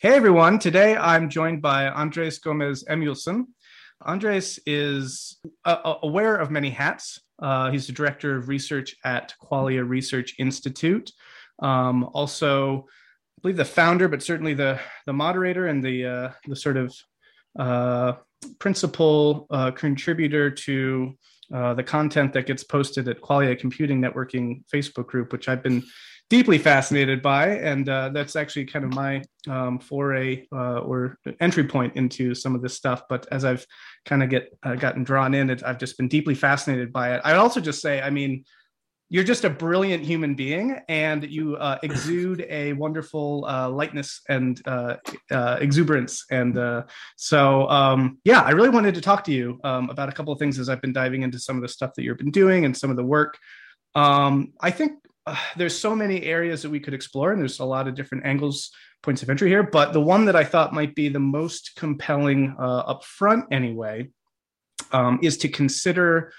Hey everyone, today I'm joined by Andres Gomez Emilsson. Andres is uh, aware of many hats. Uh, he's the director of research at Qualia Research Institute. Um, also, I believe the founder, but certainly the the moderator and the uh, the sort of uh, principal uh, contributor to uh, the content that gets posted at Qualia Computing Networking Facebook group, which I've been deeply fascinated by, and uh, that's actually kind of my um, foray uh, or entry point into some of this stuff. But as I've kind of get uh, gotten drawn in, it, I've just been deeply fascinated by it. I'd also just say, I mean, you're just a brilliant human being, and you uh, exude a wonderful uh, lightness and uh, exuberance. And so, um, yeah, I really wanted to talk to you um, about a couple of things as I've been diving into some of the stuff that you've been doing and some of the work. Um, I think uh, there's so many areas that we could explore, and there's a lot of different angles, points of entry here. But the one that I thought might be the most compelling uh, up front, anyway, um, is to consider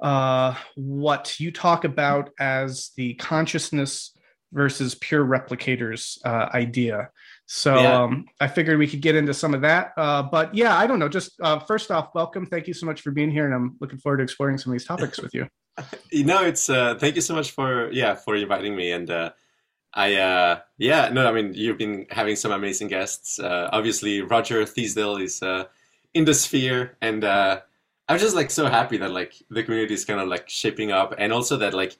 uh, what you talk about as the consciousness versus pure replicators uh, idea. So yeah. um, I figured we could get into some of that. Uh, but yeah, I don't know. Just uh, first off, welcome. Thank you so much for being here, and I'm looking forward to exploring some of these topics with you. you know, it's uh, thank you so much for yeah for inviting me. And. Uh, I uh yeah no I mean you've been having some amazing guests. Uh obviously Roger Thisdell is uh in the sphere. And uh I'm just like so happy that like the community is kind of like shaping up. And also that like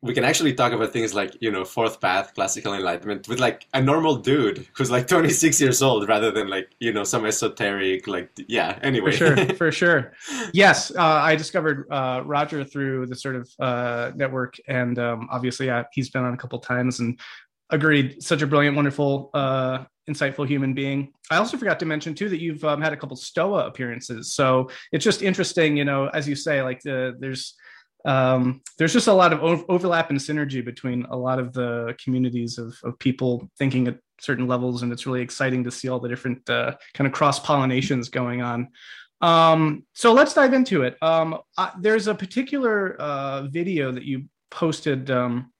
we can actually talk about things like you know fourth path classical enlightenment with like a normal dude who's like 26 years old rather than like you know some esoteric like yeah anyway. For sure for sure. Yes uh, i discovered uh, roger through the sort of uh, network and um, obviously yeah, he's been on a couple times and agreed such a brilliant wonderful uh, insightful human being. I also forgot to mention too that you've um, had a couple stoa appearances. So it's just interesting you know as you say like the, there's um, there's just a lot of overlap and synergy between a lot of the communities of, of people thinking at certain levels and it's really exciting to see all the different uh, kind of cross pollinations going on. Um, so let's dive into it. Um, I, there's a particular uh, video that you posted um,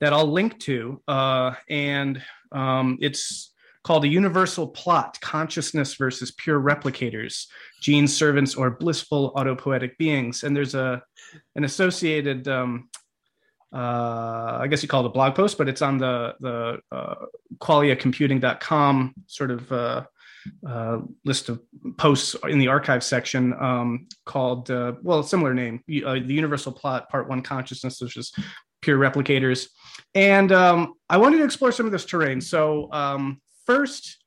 that i'll link to uh, and um, it's called a universal plot consciousness versus pure replicators gene servants or blissful autopoietic beings and there's a an associated um, uh, I guess you call it a blog post, but it's on the the uh, qualiacomputing.com sort of uh, uh, list of posts in the archive section um, called uh, well, similar name, uh, the Universal Plot Part One Consciousness, is pure replicators. And um, I wanted to explore some of this terrain. So um, first,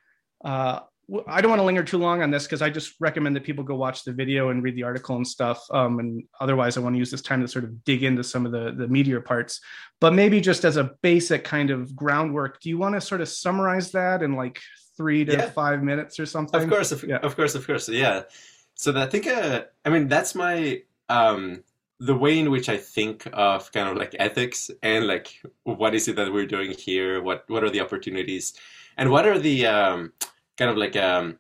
uh, I don't want to linger too long on this because I just recommend that people go watch the video and read the article and stuff. Um, and otherwise, I want to use this time to sort of dig into some of the the meatier parts. But maybe just as a basic kind of groundwork, do you want to sort of summarize that in like three to yeah. five minutes or something? Of course, of, yeah. of course, of course, yeah. So I think, uh, I mean, that's my um, the way in which I think of kind of like ethics and like what is it that we're doing here? What what are the opportunities? And what are the um, kind of like um,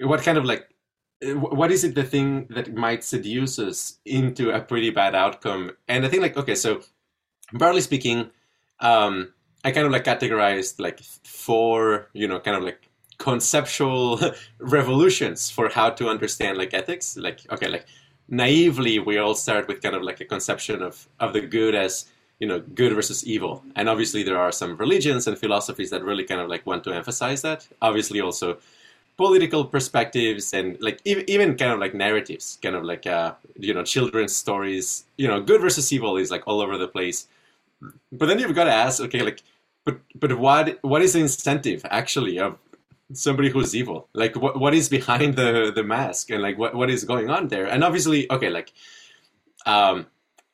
what kind of like what is it the thing that might seduce us into a pretty bad outcome? And I think like okay, so broadly speaking, um, I kind of like categorized like four, you know, kind of like conceptual revolutions for how to understand like ethics. Like okay, like naively we all start with kind of like a conception of of the good as you know good versus evil. And obviously there are some religions and philosophies that really kind of like want to emphasize that. Obviously also political perspectives and like even kind of like narratives kind of like uh you know children's stories. You know good versus evil is like all over the place. But then you've got to ask okay like but but what what is the incentive actually of somebody who's evil? Like what what is behind the the mask? And like what what is going on there? And obviously okay like um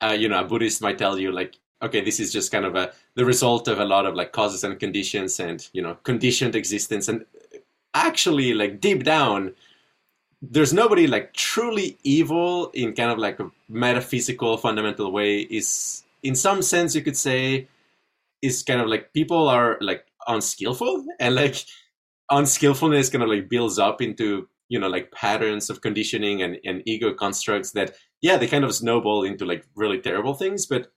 uh, you know a buddhist might tell you like okay, this is just kind of a the result of a lot of like causes and conditions and you know conditioned existence. And actually, like deep down, there's nobody like truly evil in kind of like a metaphysical fundamental way. Is in some sense you could say is kind of like people are like unskillful and like unskillfulness kind of like builds up into you know like patterns of conditioning and, and ego constructs that yeah they kind of snowball into like really terrible things but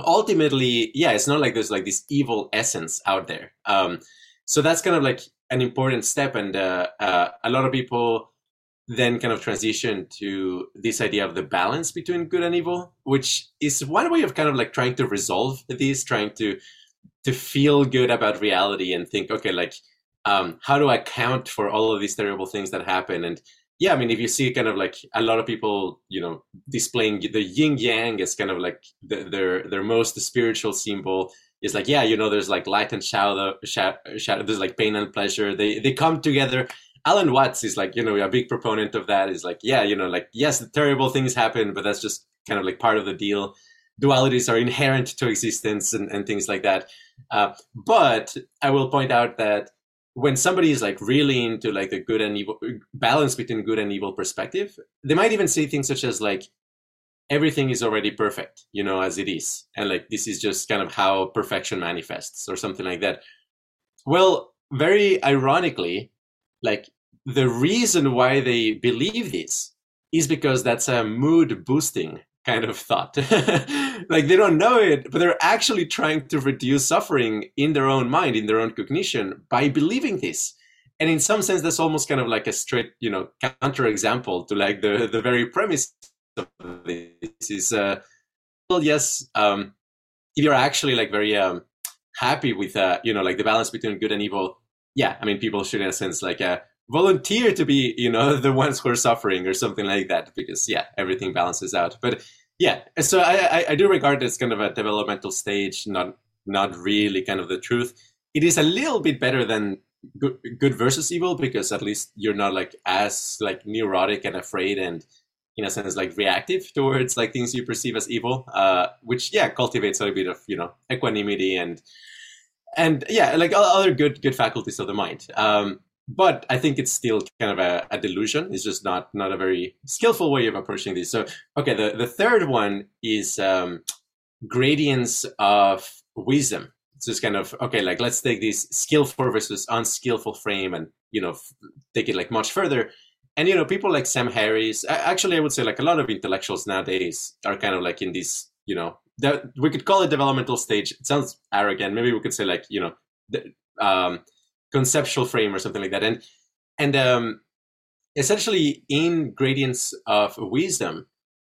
ultimately, yeah, it's not like there's like this evil essence out there. Um, so that's kind of like an important step, and uh, uh, a lot of people then kind of transition to this idea of the balance between good and evil, which is one way of kind of like trying to resolve this, trying to to feel good about reality and think, okay, like um, how do I account for all of these terrible things that happen? And yeah, I mean, if you see kind of like a lot of people, you know, displaying the yin yang as kind of like the, their their most spiritual symbol is like, yeah, you know, there's like light and shadow, shadow, there's like pain and pleasure. They they come together Alan Watts is like, you know, a big proponent of that. Is like, yeah, you know, like, yes, terrible things happen, but that's just kind of like part of the deal. Dualities are inherent to existence and, and things like that. Uh, but I will point out that when somebody is like really into like the good and evil balance between good and evil perspective, they might even say things such as like, everything is already perfect, you know, as it is. And like, this is just kind of how perfection manifests or something like that. Well, very ironically, like the reason why they believe this is because that's a mood boosting kind of thought. like they don't know it, but they're actually trying to reduce suffering in their own mind, in their own cognition by believing this. And in some sense, that's almost kind of like a straight, you know, counter example to like the, the very premise of this is, uh, well, yes, um, if you're actually like very um, happy with, uh, you know, like the balance between good and evil, yeah, I mean, people should in a sense like, uh, volunteer to be you know the ones who are suffering or something like that because yeah everything balances out. But yeah so i i, do regard as kind of a developmental stage not not really kind of the truth. It is a little bit better than good, good versus evil because at least you're not like as like neurotic and afraid and in a sense like reactive towards like things you perceive as evil uh which yeah cultivates a bit of you know equanimity and and yeah like other good good faculties of the mind. Um but I think it's still kind of a, a, delusion. It's just not not a very skillful way of approaching this. So, okay, the, the third one is um, gradients of wisdom. It's just kind of okay, like let's take this skillful versus unskillful frame, and you know, f- take it like much further. And you know, people like Sam Harris. Actually, I would say like a lot of intellectuals nowadays are kind of like in this. You know, that we could call it developmental stage. It sounds arrogant. Maybe we could say like you know. The, um, conceptual frame or something like that. And and um, essentially, in gradients of wisdom,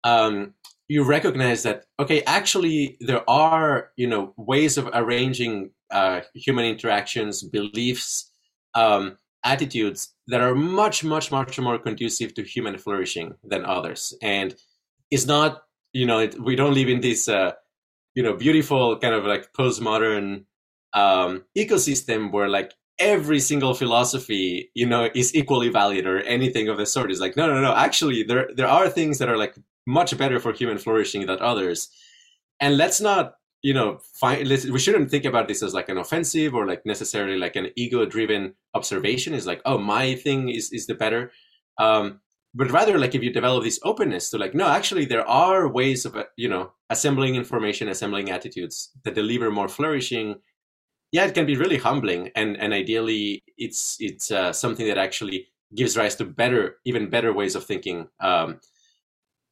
um, you recognize that okay, actually, there are you know ways of arranging uh, human interactions, beliefs, um, attitudes that are much, much, much more conducive to human flourishing than others. And it's not you know it, we don't live in this uh, you know beautiful kind of like postmodern um, ecosystem where like every single philosophy you know is equally valid or anything of the sort. Is like no no no actually there there are things that are like much better for human flourishing than others. And let's not you know find we shouldn't think about this as like an offensive or like necessarily like an ego driven observation. Is like oh my thing is is the better. Um but rather like if you develop this openness to like no actually there are ways of you know assembling information assembling attitudes that deliver more flourishing yeah, it can be really humbling, and and ideally, it's it's uh, something that actually gives rise to better, even better ways of thinking. Um,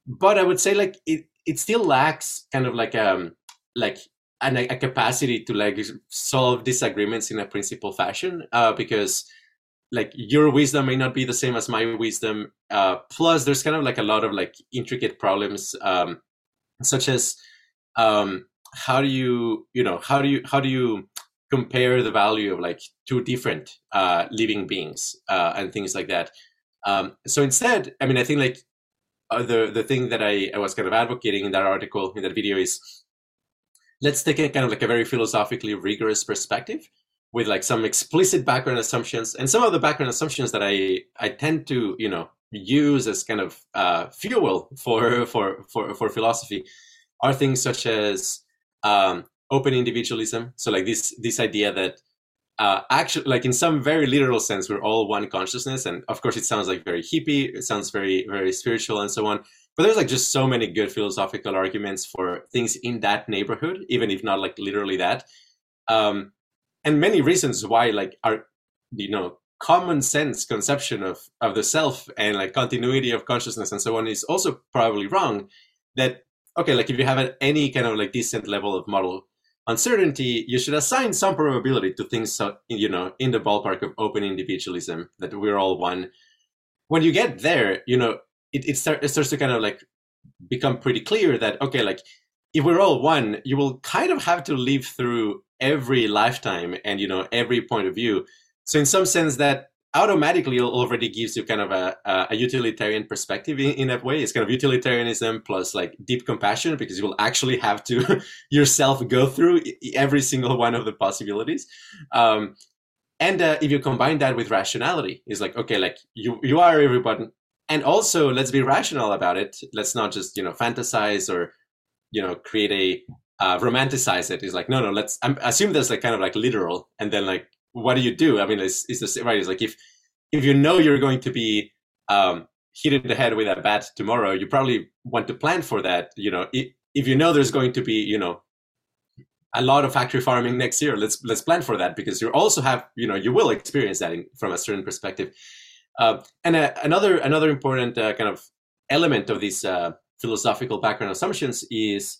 but I would say like it it still lacks kind of like um like an, a capacity to like solve disagreements in a principled fashion uh, because like your wisdom may not be the same as my wisdom uh, plus there's kind of like a lot of like intricate problems um, such as um, how do you you know how do you how do you compare the value of like two different uh, living beings uh, and things like that. Um, so instead, I mean, I think like uh, the the thing that I, I was kind of advocating in that article in that video is let's take a kind of like a very philosophically rigorous perspective with like some explicit background assumptions and some of the background assumptions that I I tend to you know use as kind of uh, fuel for for for for philosophy are things such as um, open individualism. So like this this idea that uh, actually, like in some very literal sense, we're all one consciousness, and of course, it sounds like very hippie. It sounds very very spiritual and so on. But there's like just so many good philosophical arguments for things in that neighborhood, even if not like literally that, um, and many reasons why like our you know common sense conception of of the self and like continuity of consciousness and so on is also probably wrong. That okay, like if you have any kind of like decent level of model uncertainty, you should assign some probability to things, uh, so, you know, in the ballpark of open individualism, that we're all one. When you get there, you know, it, it, start, it starts to kind of like become pretty clear that, okay, like if we're all one, you will kind of have to live through every lifetime and, you know, every point of view. So in some sense that automatically already gives you kind of a, a utilitarian perspective in, in that way. It's kind of utilitarianism plus like deep compassion because you will actually have to yourself go through every single one of the possibilities. Um, and uh, if you combine that with rationality, it's like, okay, like you, you are everybody. And also let's be rational about it. Let's not just, you know, fantasize or, you know, create a, uh, romanticize it. It's like, no, no, let's I'm, assume that's like kind of like literal. And then like what do you do? I mean, it's, it's the same, right. It's like if if you know you're going to be um, hit in the head with a bat tomorrow, you probably want to plan for that. You know, if, if you know there's going to be, you know, a lot of factory farming next year, let's let's plan for that because you also have, you know, you will experience that in, from a certain perspective. Uh, and uh, another another important uh, kind of element of these uh, philosophical background assumptions is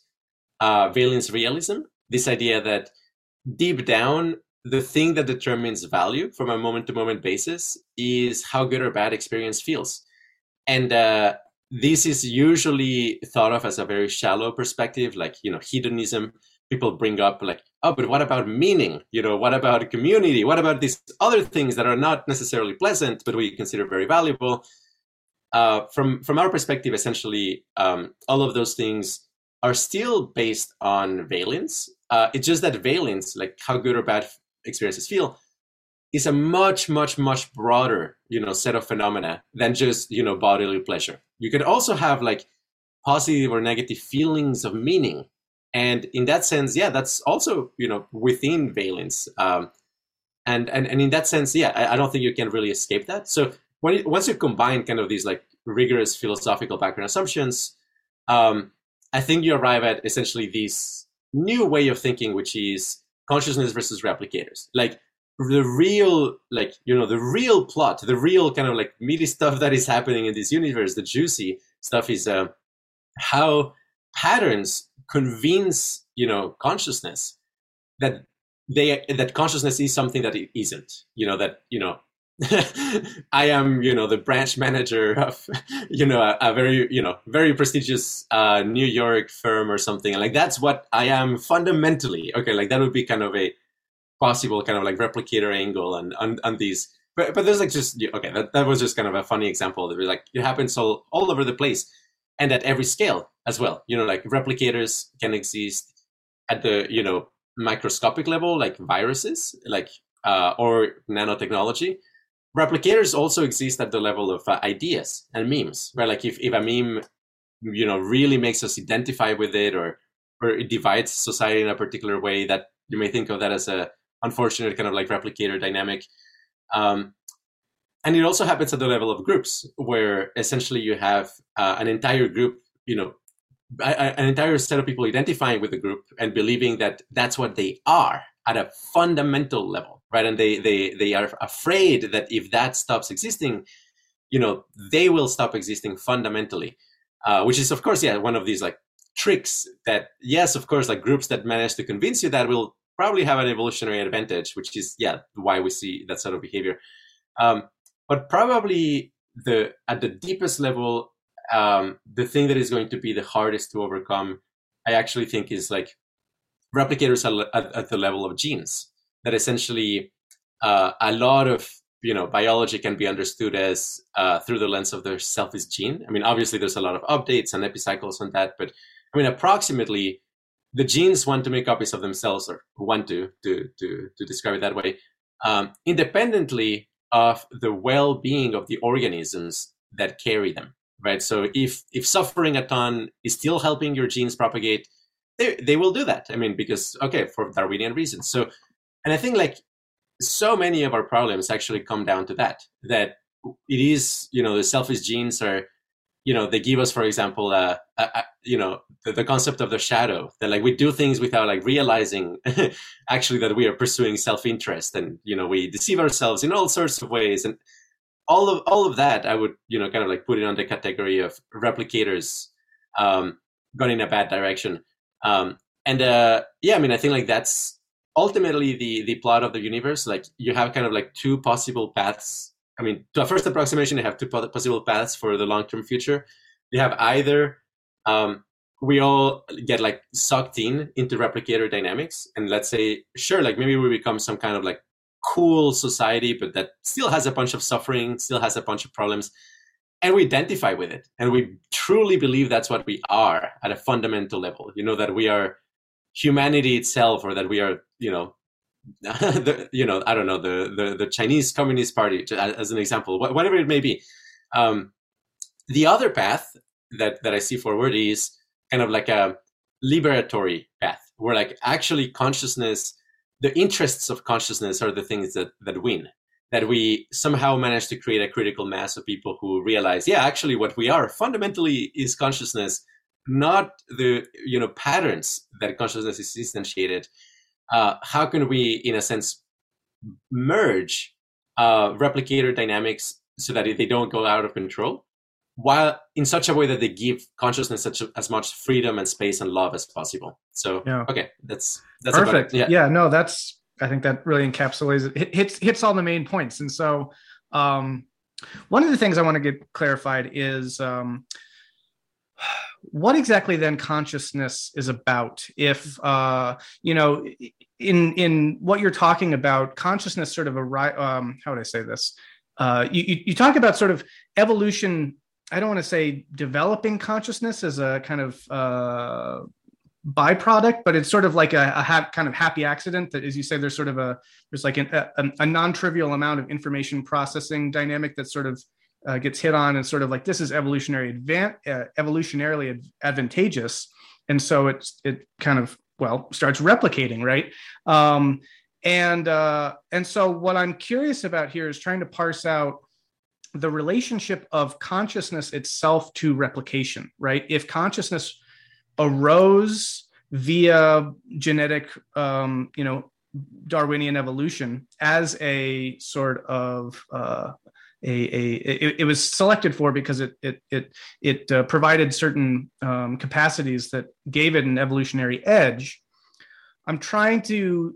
uh, valence realism. This idea that deep down the thing that determines value from a moment to moment basis is how good or bad experience feels. And uh, this is usually thought of as a very shallow perspective, like, you know, hedonism. People bring up, like, oh, but what about meaning? You know, what about community? What about these other things that are not necessarily pleasant, but we consider very valuable? Uh, from from our perspective, essentially, um, all of those things are still based on valence. Uh, it's just that valence, like how good or bad experiences feel is a much much much broader you know set of phenomena than just you know bodily pleasure. You could also have like positive or negative feelings of meaning. And in that sense yeah that's also you know within valence. Um, and, and and in that sense yeah I, I don't think you can really escape that. So when you, once you combine kind of these like rigorous philosophical background assumptions um, i think you arrive at essentially this new way of thinking which is consciousness versus replicators. Like the real, like, you know, the real plot, the real kind of like meaty stuff that is happening in this universe, the juicy stuff is uh, how patterns convince, you know, consciousness that they, that consciousness is something that it isn't, you know, that, you know, I am, you know, the branch manager of, you know, a, a very, you know, very prestigious uh, New York firm or something. Like that's what I am fundamentally. Okay, like that would be kind of a possible kind of like replicator angle and on, on these. But but there's like just okay, that, that was just kind of a funny example. That was like it happens all all over the place and at every scale as well. You know, like replicators can exist at the you know microscopic level, like viruses, like uh, or nanotechnology replicators also exist at the level of uh, ideas and memes right? Like if, if a meme you know really makes us identify with it or or it divides society in a particular way that you may think of that as a unfortunate kind of like replicator dynamic um, and it also happens at the level of groups where essentially you have uh, an entire group you know an entire set of people identifying with the group and believing that that's what they are at a fundamental level, right? And they they they are afraid that if that stops existing, you know, they will stop existing fundamentally, uh, which is of course, yeah, one of these like tricks that yes, of course, like groups that manage to convince you that will probably have an evolutionary advantage, which is yeah why we see that sort of behavior. Um, but probably the at the deepest level, um, the thing that is going to be the hardest to overcome, I actually think is like replicators at, at the level of genes that essentially uh, a lot of you know biology can be understood as uh, through the lens of the selfish gene i mean obviously there's a lot of updates and epicycles on that but i mean approximately the genes want to make copies of themselves or want to to to, to describe it that way um, independently of the well-being of the organisms that carry them right so if if suffering a ton is still helping your genes propagate they they will do that. I mean, because okay, for Darwinian reasons. So, and I think like so many of our problems actually come down to that. That it is, you know, the selfish genes are, you know, they give us, for example, uh, uh, uh you know, the, the, concept of the shadow. That like we do things without like realizing actually that we are pursuing self-interest, and you know, we deceive ourselves in all sorts of ways, and all of all of that, I would, you know, kind of like put it on the category of replicators um, going in a bad direction. Um, and uh, yeah, I mean, I think like that's ultimately the the plot of the universe. Like you have kind of like two possible paths. I mean, to a first approximation, you have two possible paths for the long term future. You have either um, we all get like sucked in into replicator dynamics, and let's say, sure, like maybe we become some kind of like cool society, but that still has a bunch of suffering, still has a bunch of problems and we identify with it and we truly believe that's what we are at a fundamental level you know that we are humanity itself or that we are you know the, you know i don't know the, the the chinese communist party as an example whatever it may be. Um, the other path that that i see forward is kind of like a liberatory path where like actually consciousness the interests of consciousness are the things that that win that we somehow manage to create a critical mass of people who realize, yeah, actually, what we are fundamentally is consciousness, not the you know patterns that consciousness is instantiated. Uh, how can we, in a sense, merge uh, replicator dynamics so that they don't go out of control, while in such a way that they give consciousness such a, as much freedom and space and love as possible. So, yeah. okay, that's that's perfect. Yeah. yeah, no, that's I think that really encapsulates it, hits hits all the main points. And so, um, one of the things I want to get clarified is um, what exactly then consciousness is about. If uh, you know, in in what you're talking about, consciousness sort of a um, how would I say this? Uh, you, you talk about sort of evolution I don't want to say developing consciousness as a kind of uh, byproduct, but it's sort of like a, a ha- kind of happy accident that, as you say, there's sort of a there's like an, a, a non-trivial amount of information processing dynamic that sort of uh, gets hit on and sort of like this is evolutionary advan- uh, evolutionarily ad- advantageous, and so it's it kind of well starts replicating, right? Um, and uh, and so what I'm curious about here is trying to parse out the relationship of consciousness itself to replication, right? If consciousness arose via genetic, um, you know, Darwinian evolution as a sort of uh, a, a it, it, was selected for because it it it it uh, provided certain um, capacities that gave it an evolutionary edge. I'm trying to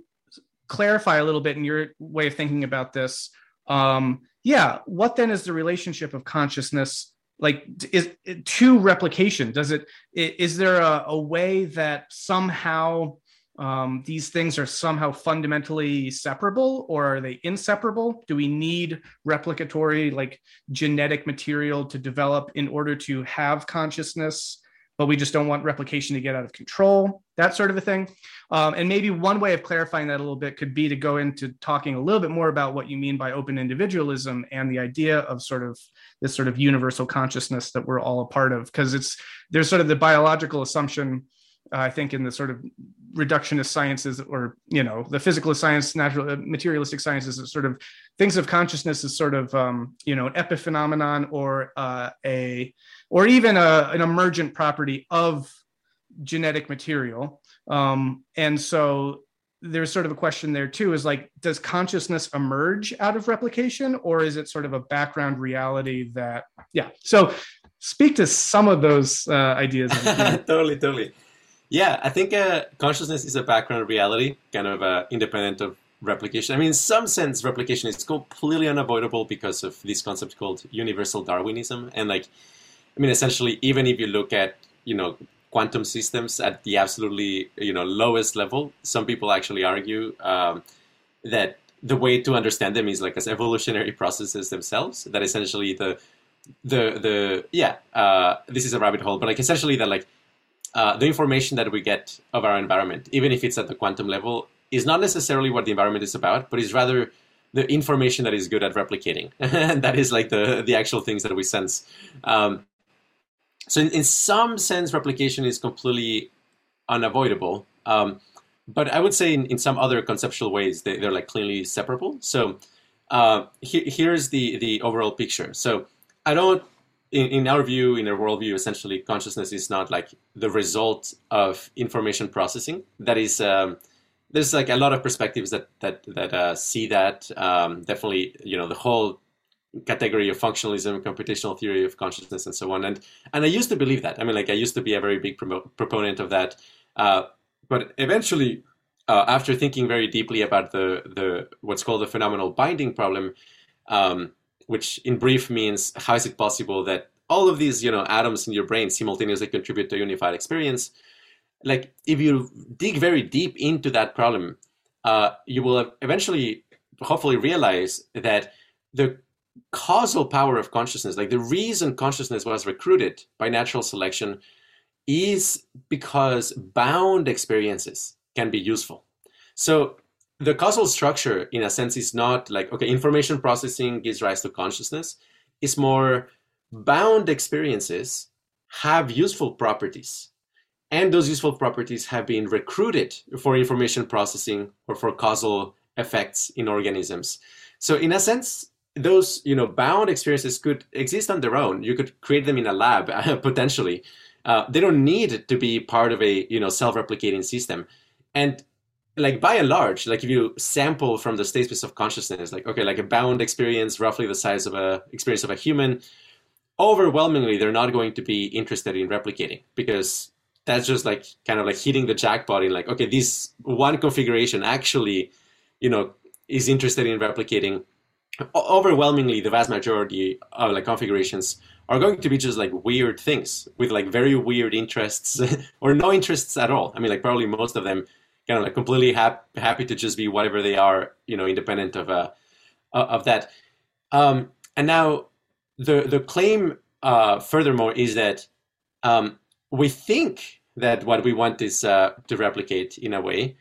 clarify a little bit in your way of thinking about this. Um, yeah, what then is the relationship of consciousness like is to replication does it is there a, a way that somehow um, these things are somehow fundamentally separable or are they inseparable do we need replicatory like genetic material to develop in order to have consciousness but we just don't want replication to get out of control, that sort of a thing. Um, and maybe one way of clarifying that a little bit could be to go into talking a little bit more about what you mean by open individualism and the idea of sort of this sort of universal consciousness that we're all a part of. Because it's there's sort of the biological assumption, uh, I think, in the sort of reductionist sciences or you know the physical science, natural uh, materialistic sciences, that sort of thinks of consciousness as sort of um, you know an epiphenomenon or uh, a or even a, an emergent property of genetic material. Um, and so there's sort of a question there too is like, does consciousness emerge out of replication or is it sort of a background reality that, yeah. So speak to some of those uh, ideas. totally, totally. Yeah, I think uh, consciousness is a background reality, kind of uh, independent of replication. I mean, in some sense, replication is completely unavoidable because of this concept called universal Darwinism. And like, I mean, essentially, even if you look at you know quantum systems at the absolutely you know lowest level, some people actually argue um, that the way to understand them is like as evolutionary processes themselves. That essentially the the the yeah uh, this is a rabbit hole, but like essentially that like uh, the information that we get of our environment, even if it's at the quantum level, is not necessarily what the environment is about, but is rather the information that is good at replicating. and that is like the the actual things that we sense. Um, so in, in some sense, replication is completely unavoidable. Um, but I would say in, in some other conceptual ways, they, they're like clearly separable. So uh, he, here's the, the overall picture. So I don't, in, in our view, in our worldview, essentially consciousness is not like the result of information processing. That is, um, there's like a lot of perspectives that that that uh, see that. Um, definitely, you know, the whole category of functionalism, computational theory of consciousness, and so on. And and I used to believe that. I mean, like I used to be a very big proponent of that. Uh, but eventually, uh, after thinking very deeply about the the what's called the phenomenal binding problem, um, which in brief means how is it possible that all of these you know atoms in your brain simultaneously contribute to a unified experience? Like if you dig very deep into that problem, uh, you will eventually, hopefully, realize that the causal power of consciousness, like the reason consciousness was recruited by natural selection, is because bound experiences can be useful. So the causal structure, in a sense, is not like, okay, information processing gives rise to consciousness. It's more bound experiences have useful properties. And those useful properties have been recruited for information processing or for causal effects in organisms. So in a sense, those you know bound experiences could exist on their own. You could create them in a lab potentially. Uh, they don't need to be part of a you know self-replicating system. And like by and large, like if you sample from the state space of consciousness, like okay, like a bound experience, roughly the size of a experience of a human, overwhelmingly they're not going to be interested in replicating because that's just like kind of like hitting the jackpot in like okay, this one configuration actually, you know, is interested in replicating overwhelmingly the vast majority of like configurations are going to be just like weird things with like very weird interests or no interests at all. I mean, like probably most of them kind of like completely hap- happy to just be whatever they are, you know, independent of uh, of that. Um, and now the the claim, uh, furthermore, is that um, we think that what we want is uh, to replicate in a way,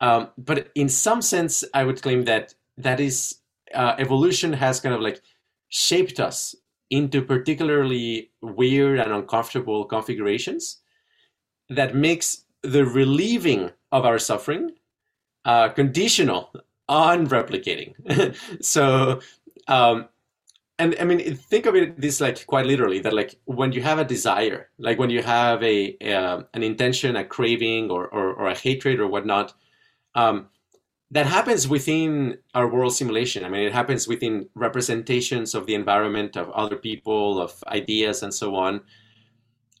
um, but in some sense, I would claim that that is uh, evolution has kind of like shaped us into particularly weird and uncomfortable configurations that makes the relieving of our suffering uh, conditional on replicating. so, um, and I mean, think of it this like quite literally that like when you have a desire, like when you have a, uh, an intention, a craving, or, or, or a hatred or whatnot, um, that happens within our world simulation. I mean, it happens within representations of the environment, of other people, of ideas, and so on.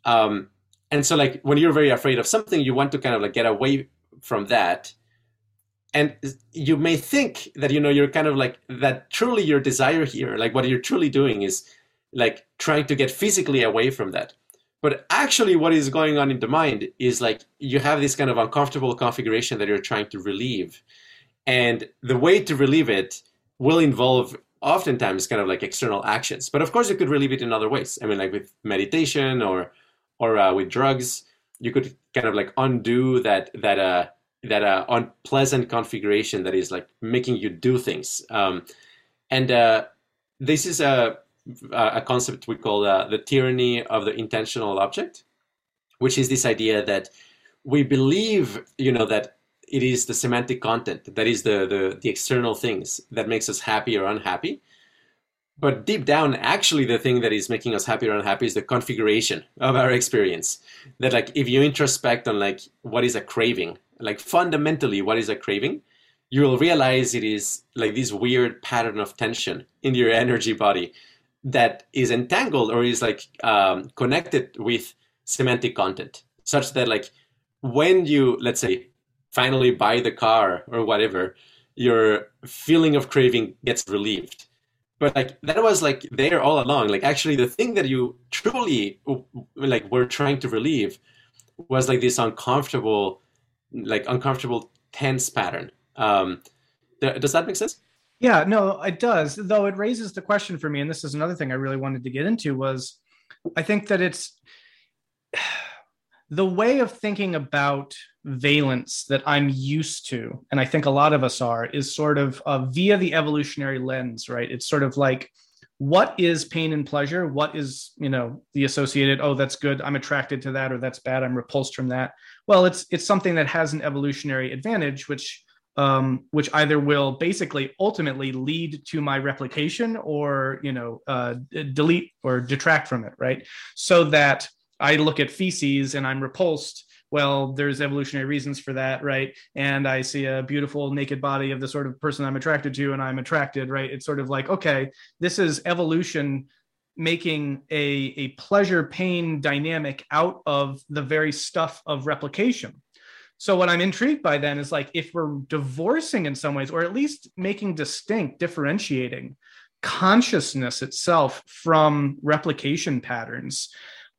Um, and so, like, when you're very afraid of something, you want to kind of like get away from that. And you may think that, you know, you're kind of like that truly your desire here, like what you're truly doing is like trying to get physically away from that. But actually, what is going on in the mind is like you have this kind of uncomfortable configuration that you're trying to relieve and the way to relieve it will involve oftentimes kind of like external actions. But of course, you could relieve it in other ways. I mean, like with meditation or or uh, with drugs, you could kind of like undo that that uh, that uh, unpleasant configuration that is like making you do things. Um, and uh, this is a a concept we call uh, the tyranny of the intentional object, which is this idea that we believe, you know, that it is the semantic content that is the, the, the external things that makes us happy or unhappy. But deep down, actually, the thing that is making us happy or unhappy is the configuration of our experience. That, like, if you introspect on, like, what is a craving, like, fundamentally, what is a craving, you will realize it is like this weird pattern of tension in your energy body that is entangled or is like um, connected with semantic content, such that, like, when you, let's say, finally buy the car or whatever, your feeling of craving gets relieved. But like that was like there all along. Like actually, the thing that you truly like were trying to relieve was like this uncomfortable, like uncomfortable tense pattern. Um, does that make sense? Yeah, no, it does. Though it raises the question for me, and this is another thing I really wanted to get into was, I think that it's the way of thinking about valence that I'm used to, and I think a lot of us are, is sort of uh, via the evolutionary lens, right? It's sort of like, what is pain and pleasure? What is, you know, the associated, oh, that's good, I'm attracted to that, or that's bad, I'm repulsed from that. Well, it's it's something that has an evolutionary advantage, which um, which either will basically ultimately lead to my replication or you know uh, delete or detract from it right so that I look at feces and I'm repulsed. Well, there's evolutionary reasons for that, right? And I see a beautiful naked body of the sort of person I'm attracted to, and I'm attracted, right? It's sort of like, okay, this is evolution making a, a pleasure pain dynamic out of the very stuff of replication. so what i'm intrigued by then is like if we're divorcing in some ways or at least making distinct differentiating consciousness itself from replication patterns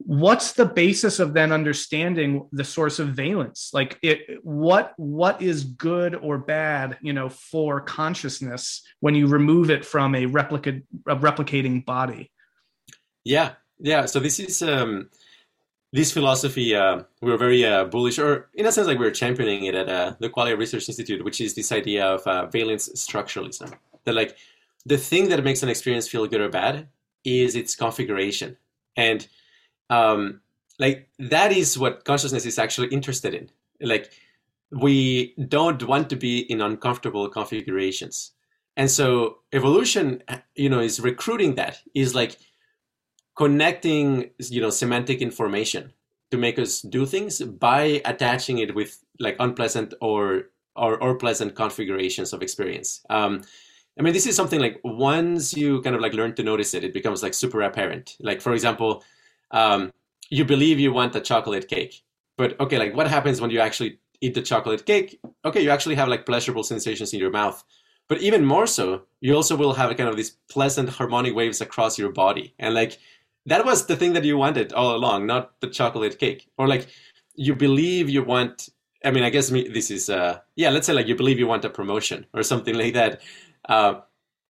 what's the basis of then understanding the source of valence? Like it what what is good or bad you know for consciousness when you remove it from a replica a replicating body? Yeah yeah. So this is um this philosophy uh, we are very uh, bullish, or in a sense, like we are championing it at uh, the Qualia Research Institute, which is this idea of uh, valence structuralism. That like the thing that makes an experience feel good or bad is its configuration, and um, like that is what consciousness is actually interested in. Like we don't want to be in uncomfortable configurations, and so evolution, you know, is recruiting that. Is like connecting you know semantic information to make us do things by attaching it with like unpleasant or or, or pleasant configurations of experience um, i mean this is something like once you kind of like learn to notice it it becomes like super apparent like for example um, you believe you want a chocolate cake but okay like what happens when you actually eat the chocolate cake okay you actually have like pleasurable sensations in your mouth but even more so you also will have a kind of these pleasant harmonic waves across your body and like that was the thing that you wanted all along, not the chocolate cake. Or like you believe you want. I mean, I guess me, this is uh, yeah. Let's say like you believe you want a promotion or something like that. Uh,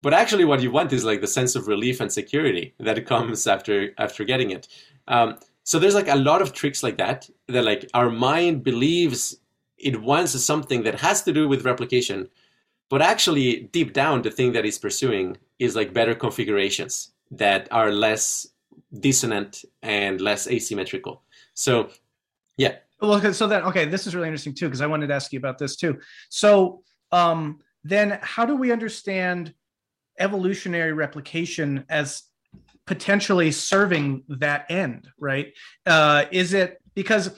but actually, what you want is like the sense of relief and security that comes after after getting it. Um, so there's like a lot of tricks like that that like our mind believes it wants something that has to do with replication, but actually deep down the thing that it's pursuing is like better configurations that are less dissonant and less asymmetrical. So, yeah. Well, so then, okay, this is really interesting too, because I wanted to ask you about this too. So, um, then how do we understand evolutionary replication as potentially serving that end, right? Uh, is it because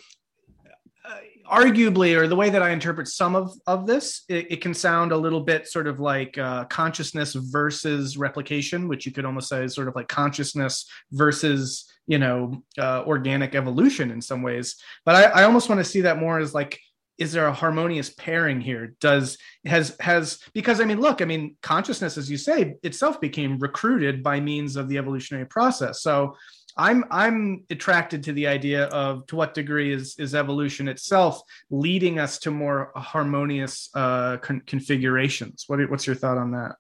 arguably, or the way that I interpret some of, of this, it, it can sound a little bit sort of like uh, consciousness versus replication, which you could almost say is sort of like consciousness versus, you know, uh, organic evolution in some ways. But I, I almost want to see that more as like, is there a harmonious pairing here? Does has has because I mean, look, I mean, consciousness, as you say, itself became recruited by means of the evolutionary process. So I'm I'm attracted to the idea of to what degree is is evolution itself leading us to more harmonious uh, con- configurations. What what's your thought on that?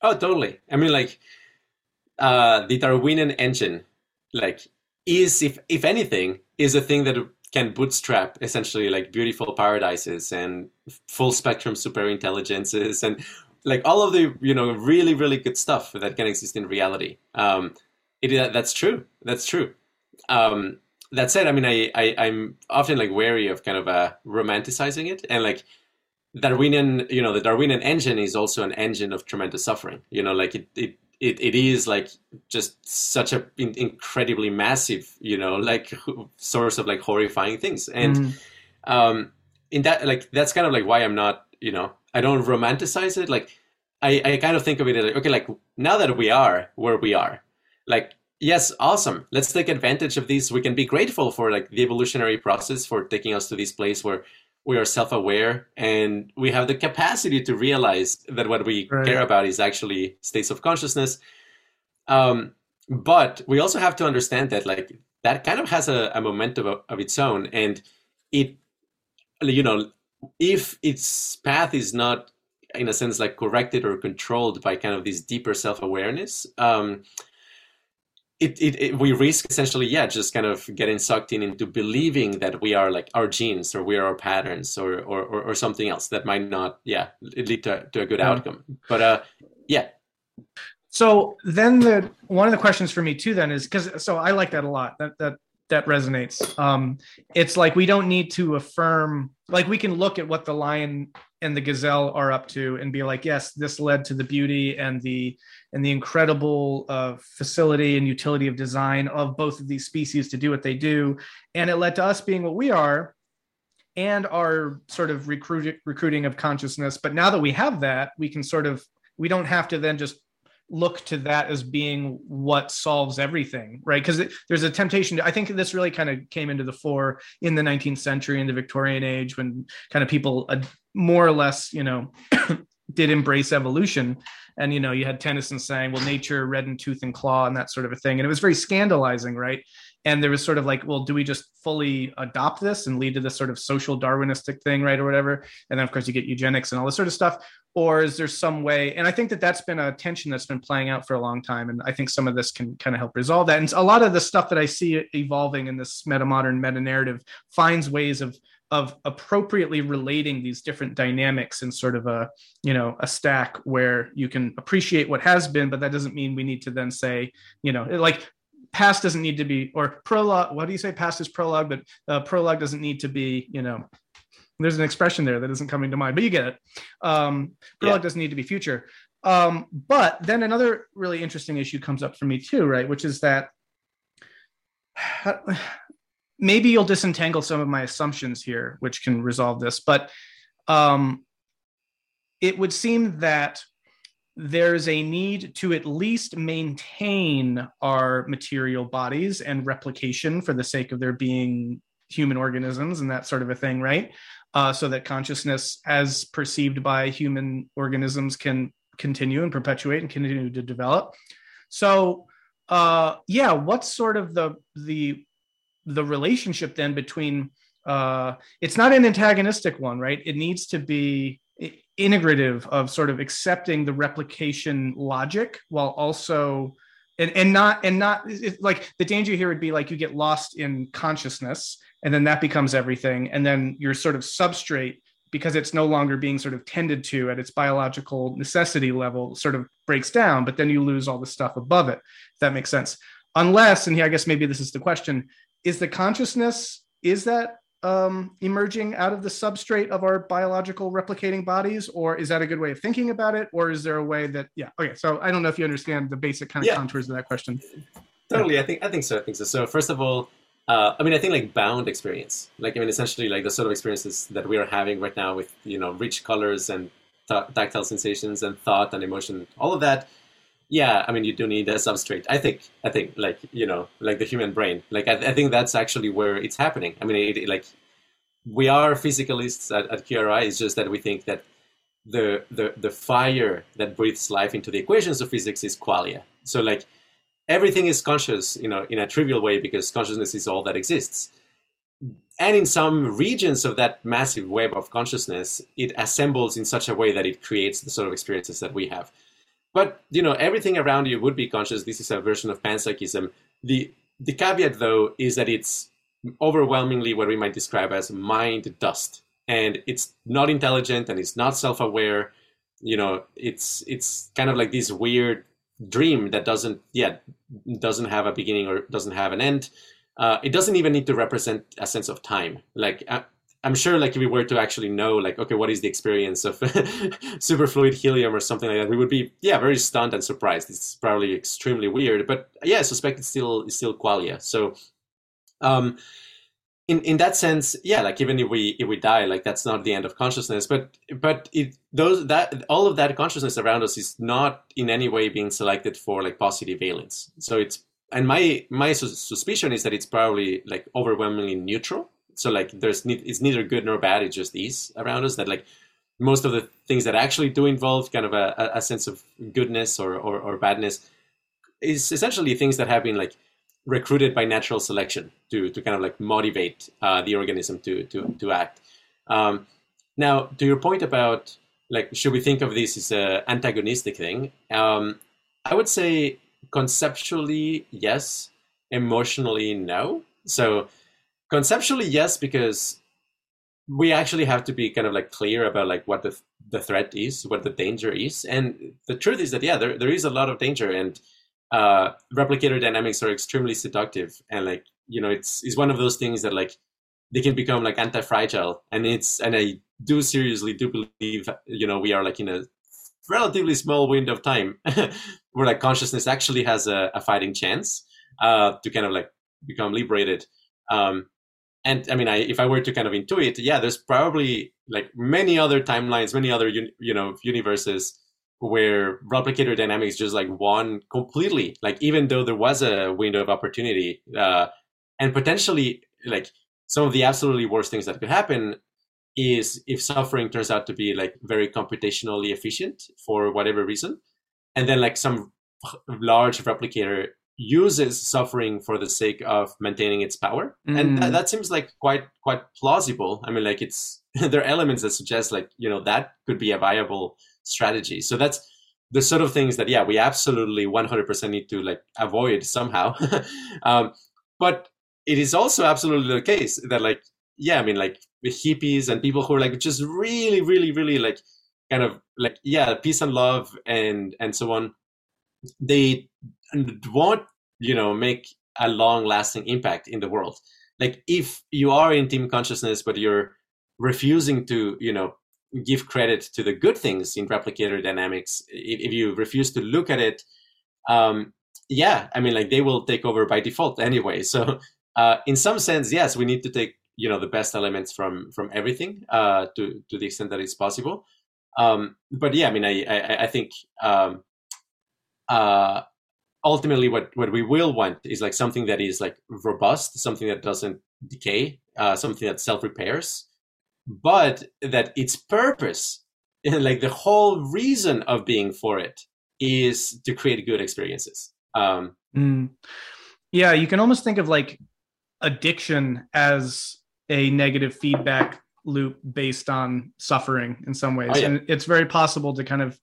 Oh, totally. I mean, like uh, the Darwinian engine, like is if if anything is a thing that can bootstrap essentially like beautiful paradises and full spectrum super intelligences and like all of the you know really really good stuff that can exist in reality. Um, it, that's true. That's true. Um, that said, I mean, I, I am often like wary of kind of uh, romanticizing it, and like Darwinian, you know, the Darwinian engine is also an engine of tremendous suffering. You know, like it it it, it is like just such a in, incredibly massive, you know, like source of like horrifying things, and mm. um, in that like that's kind of like why I'm not, you know, I don't romanticize it. Like I I kind of think of it as like okay, like now that we are where we are, like yes awesome let's take advantage of these we can be grateful for like the evolutionary process for taking us to this place where we are self-aware and we have the capacity to realize that what we right. care about is actually states of consciousness um, but we also have to understand that like that kind of has a, a momentum of, of its own and it you know if its path is not in a sense like corrected or controlled by kind of this deeper self-awareness um, it, it, it, we risk essentially yeah just kind of getting sucked in into believing that we are like our genes or we are our patterns or or, or, or something else that might not yeah lead to, to a good yeah. outcome. But uh yeah. So then the one of the questions for me too then is because so i like that a lot that that that resonates. Um it's like we don't need to affirm like we can look at what the lion and the gazelle are up to and be like yes this led to the beauty and the and the incredible uh, facility and utility of design of both of these species to do what they do. And it led to us being what we are and our sort of recruit, recruiting of consciousness. But now that we have that we can sort of we don't have to then just look to that as being what solves everything, right? Because there's a temptation. To, I think this really kind of came into the fore in the 19th century, in the Victorian age, when kind of people uh, more or less, you know, did embrace evolution. And you know, you had Tennyson saying, "Well, nature red in tooth and claw," and that sort of a thing, and it was very scandalizing, right? And there was sort of like well do we just fully adopt this and lead to this sort of social darwinistic thing right or whatever? And then of course you get eugenics and all this sort of stuff. Or is there some way and i think that that's been a tension that's been playing out for a long time. And i think some of this can kind of help resolve that. And a lot of the stuff that i see evolving in this meta modern meta narrative finds ways of of appropriately relating these different dynamics in sort of a you know a stack where you can appreciate what has been but that doesn't mean we need to then say you know like past doesn't need to be or prologue what do you say past is prologue but uh, prologue doesn't need to be you know there's an expression there that isn't coming to mind but you get it um, prologue yeah. doesn't need to be future um, but then another really interesting issue comes up for me too right which is that maybe you'll disentangle some of my assumptions here which can resolve this but um, it would seem that there's a need to at least maintain our material bodies and replication for the sake of there being human organisms and that sort of a thing, right? Uh, so that consciousness, as perceived by human organisms, can continue and perpetuate and continue to develop. So, uh, yeah, what's sort of the the the relationship then between? Uh, it's not an antagonistic one, right? It needs to be integrative of sort of accepting the replication logic while also and, and not and not like the danger here would be like you get lost in consciousness and then that becomes everything and then your sort of substrate because it's no longer being sort of tended to at its biological necessity level sort of breaks down but then you lose all the stuff above it if that makes sense. Unless and here i guess maybe this is the question is the consciousness is that um, emerging out of the substrate of our biological replicating bodies, or is that a good way of thinking about it, or is there a way that yeah? Okay, so I don't know if you understand the basic kind of yeah. contours of that question. Totally. I think I think so. I think so. So first of all, uh, I mean, I think like bound experience, like I mean, essentially like the sort of experiences that we are having right now with you know rich colors and t- tactile sensations and thought and emotion, all of that yeah i mean you do need a substrate. I think i think like you know like the human brain. Like i, I think that's actually where it's happening. I mean it, it, like we are physicalists at, at qri it's just that we think that the, the the fire that breathes life into the equations of physics is qualia. So like everything is conscious you know in a trivial way because consciousness is all that exists. And in some regions of that massive web of consciousness it assembles in such a way that it creates the sort of experiences that we have but you know, everything around you would be conscious. This is a version of panpsychism. The the caveat though is that it's overwhelmingly what we might describe as mind dust. And it's not intelligent and it's not self-aware. You know, it's it's kind of like this weird dream that doesn't yet yeah, doesn't have a beginning or doesn't have an end. Uh, it doesn't even need to represent a sense of time. Like uh, I'm sure like if we were to actually know like okay what is the experience of superfluid helium or something like that we would be yeah very stunned and surprised. It's probably extremely weird but yeah I suspect it's still it's still qualia. So um in in that sense yeah like even if we if we die like that's not the end of consciousness but but it those that all of that consciousness around us is not in any way being selected for like positive valence so it's and my my suspicion is that it's probably like overwhelmingly neutral so like there's it's neither good nor bad it just is around us that like most of the things that actually do involve kind of a, a sense of goodness or, or, or badness is essentially things that have been like recruited by natural selection to, to kind of like motivate uh, the organism to, to, to act. Um, now, to your point about like, should we think of this as an antagonistic thing? Um, I would say conceptually, yes. Emotionally, no. So conceptually yes because we actually have to be kind of like clear about like what the the threat is what the danger is. And the truth is that yeah there, there is a lot of danger and uh, replicator dynamics are extremely seductive. And like you know it's it's one of those things that like they can become like anti-fragile. And it's and i do seriously do believe you know we are like in a relatively small window of time where like consciousness actually has a, a fighting chance uh, to kind of like become liberated. Um, and I mean, I, if I were to kind of intuit, yeah, there's probably like many other timelines, many other you know universes where replicator dynamics just like won completely. Like even though there was a window of opportunity, uh, and potentially like some of the absolutely worst things that could happen is if suffering turns out to be like very computationally efficient for whatever reason, and then like some large replicator uses suffering for the sake of maintaining its power. Mm. and th- that seems like quite quite plausible. I mean like it's there are elements that suggest like you know that could be a viable strategy. So that's the sort of things that yeah we absolutely 100% need to like avoid somehow. Um, but it is also absolutely the case that like yeah i mean like the hippies and people who are like just really really really like kind of like yeah peace and love and and so on they won't you know make a long lasting impact in the world. Like if you are in team consciousness but you're refusing to you know give credit to the good things in replicator dynamics if, if you refuse to look at it um yeah i mean like they will take over by default anyway. So uh in some sense yes we need to take you know the best elements from from everything uh to to the extent that it's possible. Um but yeah i mean i i, I think um uh ultimately what what we will want is like something that is like robust something that doesn't decay uh, something that self repairs but that its purpose and like the whole reason of being for it is to create good experiences um mm. yeah you can almost think of like addiction as a negative feedback loop based on suffering in some ways oh, yeah. and it's very possible to kind of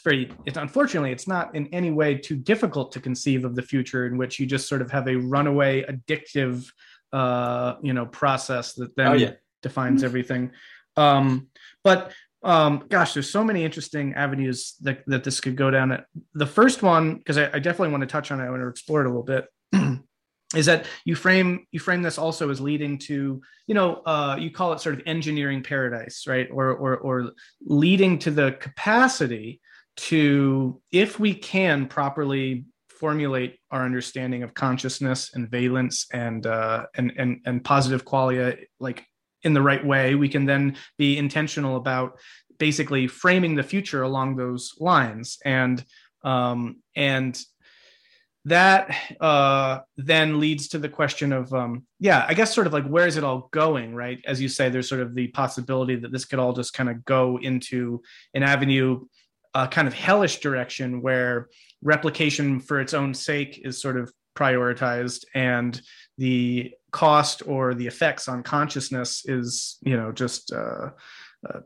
it's very it's unfortunately it's not in any way too difficult to conceive of the future in which you just sort of have a runaway addictive uh you know process that then oh, yeah. defines everything um but um gosh there's so many interesting avenues that, that this could go down the first one because I, I, definitely want to touch on it i want to explore it a little bit is that you frame you frame this also as leading to you know uh, you call it sort of engineering paradise right or or or leading to the capacity to, if we can properly formulate our understanding of consciousness and valence and uh, and and and positive qualia like in the right way, we can then be intentional about basically framing the future along those lines. And um, and that uh, then leads to the question of um, yeah i guess sort of like where is it all going right? As you say there's sort of the possibility that this could all just kind of go into an avenue a kind of hellish direction where replication for its own sake is sort of prioritized and the cost or the effects on consciousness is you know just uh, uh,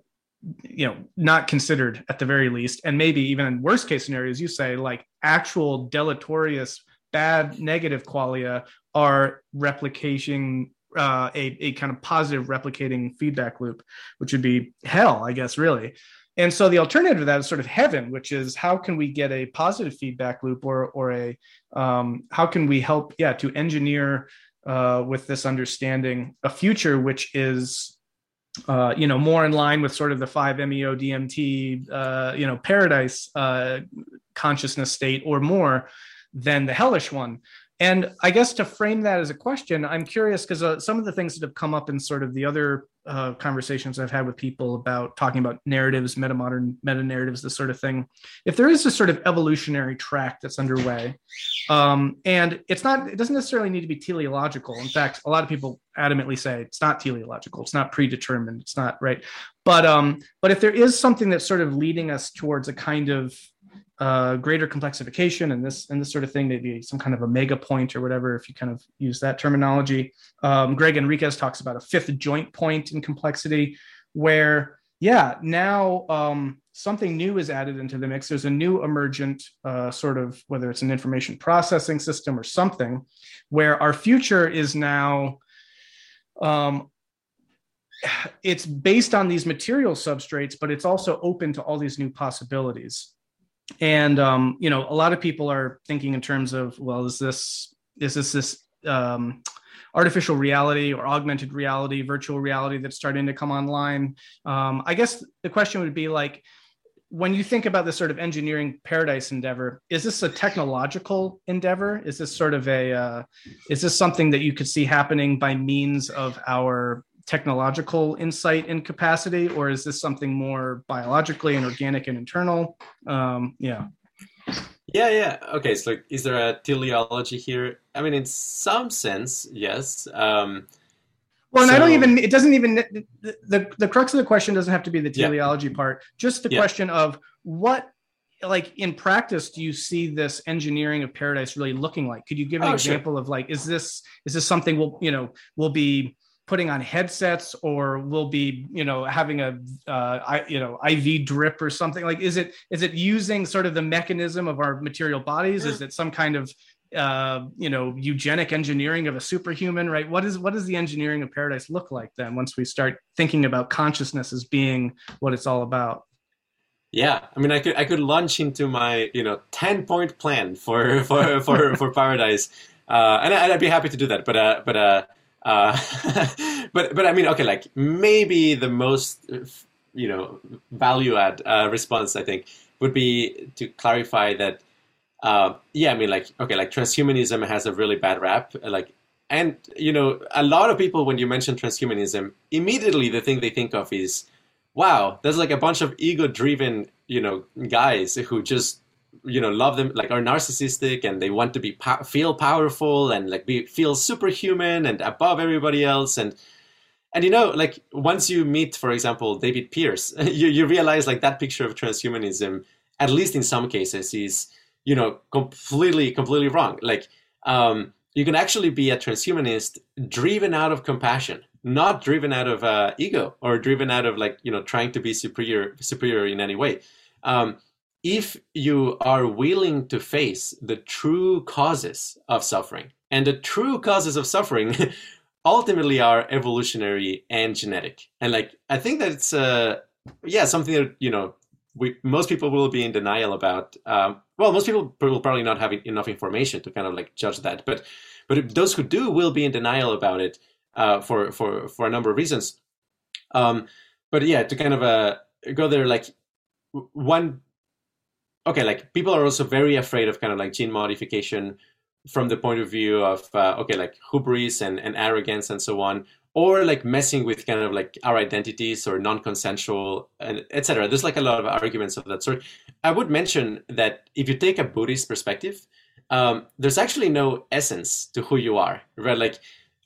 you know not considered at the very least. And maybe even in worst case scenarios you say like actual deleterious bad negative qualia are replication uh, a, a kind of positive replicating feedback loop which would be hell i guess really and so the alternative to that is sort of heaven, which is how can we get a positive feedback loop or or a um, how can we help yeah to engineer uh, with this understanding a future which is uh, you know more in line with sort of the 5 meo dmt uh, you know paradise uh, consciousness state or more than the hellish one. And I guess to frame that as a question, I'm curious because uh, some of the things that have come up in sort of the other uh, conversations I've had with people about talking about narratives, meta modern meta narratives, this sort of thing. If there is a sort of evolutionary track that's underway, um, and it's not, it doesn't necessarily need to be teleological. In fact, a lot of people adamantly say it's not teleological, it's not predetermined, it's not right. But um, but if there is something that's sort of leading us towards a kind of uh, greater complexification and this and this sort of thing, maybe some kind of a mega point or whatever, if you kind of use that terminology. Um, Gregg Henriques talks about a fifth joint point in complexity, where yeah, now um, something new is added into the mix. There's a new emergent uh, sort of whether it's an information processing system or something, where our future is now. Um, it's based on these material substrates, but it's also open to all these new possibilities and um, you know a lot of people are thinking in terms of well is this is this this um, artificial reality or augmented reality virtual reality that's starting to come online? Um, i guess the question would be like when you think about this sort of engineering paradise endeavor is this a technological endeavor? Is this sort of a uh, is this something that you could see happening by means of our technological insight and capacity, or is this something more biologically and organic and internal? Um, yeah. Yeah, yeah. Okay, so like, is there a teleology here? I mean, in some sense, yes. Um, well, and so, I don't even. It doesn't even. The, the, the crux of the question doesn't have to be the teleology yeah. part. Just the yeah. question of what, like in practice, do you see this engineering of paradise really looking like? Could you give an oh, example sure. of like, is this is this something we'll you know will be putting on headsets or will be you know having a uh, you know iv drip or something like is it is it using sort of the mechanism of our material bodies? Is it some kind of uh, you know eugenic engineering of a superhuman right? What is what does the engineering of paradise look like then once we start thinking about consciousness as being what it's all about? Yeah, I mean, I could I could launch into my you know ten point plan for for for for paradise, uh, and, I, would be happy to do that. But uh, but uh, uh, but but I mean, okay, like maybe the most you know value add uh, response I think would be to clarify that. Uh, yeah, I mean, like okay, like transhumanism has a really bad rap, like. And you know, a lot of people, when you mention transhumanism, immediately the thing they think of is, "Wow, there's like a bunch of ego-driven, you know, guys who just you know love them like are narcissistic and they want to be feel powerful and like be feel superhuman and above everybody else. And and you know like once you meet for example David Pearce you, you realize like that picture of transhumanism at least in some cases is you know completely completely wrong. Like um you can actually be a transhumanist driven out of compassion not driven out of uh, ego or driven out of like you know trying to be superior superior in any way. Um, if you are willing to face the true causes of suffering, and the true causes of suffering ultimately are evolutionary and genetic. And like, I think that it's, uh, yeah, something that, you know, we, most people will be in denial about. Um, well, most people will probably not have enough information to kind of like judge that, but but those who do will be in denial about it uh, for for for a number of reasons. Um, but yeah, to kind of uh, go there, like one okay, like people are also very afraid of kind of like gene modification from the point of view of uh, okay, like hubris and, and arrogance and so on, or like messing with kind of like our identities or non-consensual and etc. There's like a lot of arguments of that sort. I would mention that if you take a Buddhist perspective, um, there's actually no essence to who you are, right? Like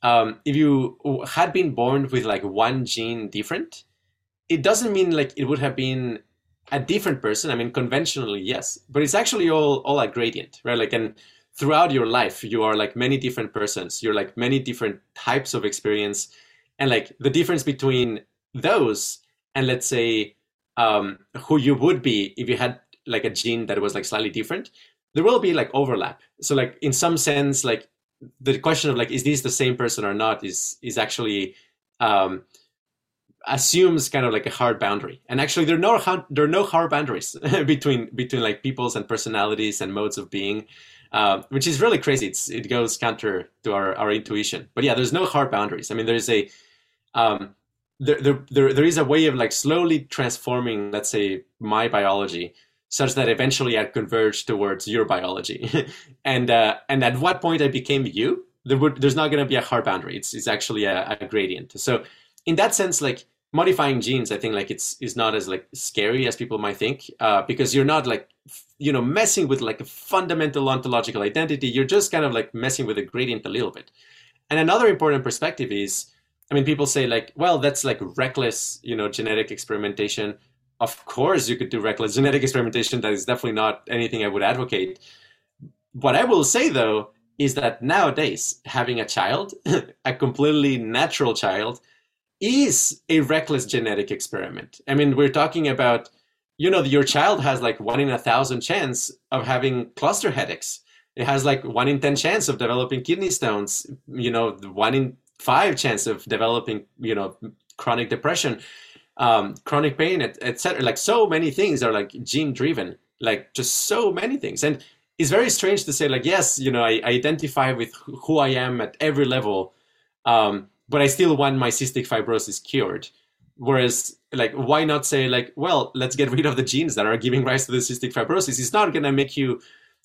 um, if you had been born with like one gene different, it doesn't mean like it would have been a different person. I mean, conventionally, yes, but it's actually all all a gradient, right? Like, and throughout your life, you are like many different persons. You're like many different types of experience, and like the difference between those and let's say um, who you would be if you had like a gene that was like slightly different, there will be like overlap. So like in some sense, like the question of like is this the same person or not is is actually um, assumes kind of like a hard boundary. And actually there are no there are no hard boundaries between between like peoples and personalities and modes of being uh, which is really crazy. It's, it goes counter to our, our intuition. But yeah there's no hard boundaries. I mean there's a um, there, there, there, there is a way of like slowly transforming let's say my biology such that eventually i converge towards your biology. And uh, and at what point i became you there would there's not going to be a hard boundary. It's, it's actually a, a gradient. So in that sense like modifying genes, I think like it's is not as like scary as people might think, uh, because you're not like you know messing with like a fundamental ontological identity. You're just kind of like messing with a gradient a little bit. And another important perspective is, I mean, people say like, well, that's like reckless, you know, genetic experimentation. Of course, you could do reckless genetic experimentation. That is definitely not anything I would advocate. What I will say though is that nowadays having a child, a completely natural child, is a reckless genetic experiment. I mean, we're talking about, you know, your child has like one in a thousand chance of having cluster headaches. It has like one in 10 chance of developing kidney stones, you know, one in five chance of developing, you know, chronic depression, um, chronic pain, etc. Et like so many things are like gene driven, like just so many things. And it's very strange to say like, yes, you know, I, I identify with who I am at every level. Um, but I still want my cystic fibrosis cured. Whereas, like, why not say, like, well, let's get rid of the genes that are giving rise to the cystic fibrosis? It's not going to make you,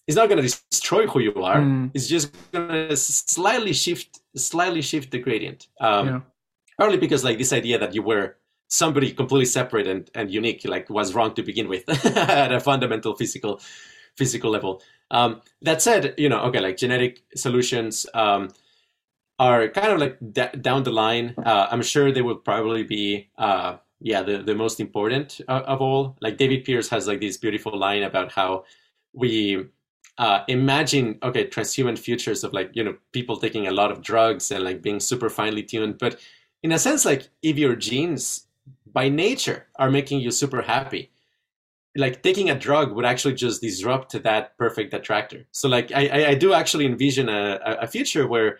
it's not going to destroy who you are. Mm. It's just going to slightly shift, slightly shift the gradient. Um, yeah. Probably because like this idea that you were somebody completely separate and, and unique like was wrong to begin with at a fundamental physical physical level. Um, that said, you know, okay, like genetic solutions um, are kind of like d- down the line. Uh, I'm sure they will probably be, uh, yeah, the, the most important uh, of all. Like David Pearce has like this beautiful line about how we uh, imagine, okay, transhuman futures of like, you know, people taking a lot of drugs and like being super finely tuned. But in a sense, like if your genes by nature are making you super happy, like taking a drug would actually just disrupt that perfect attractor. So like I, I do actually envision a, a future where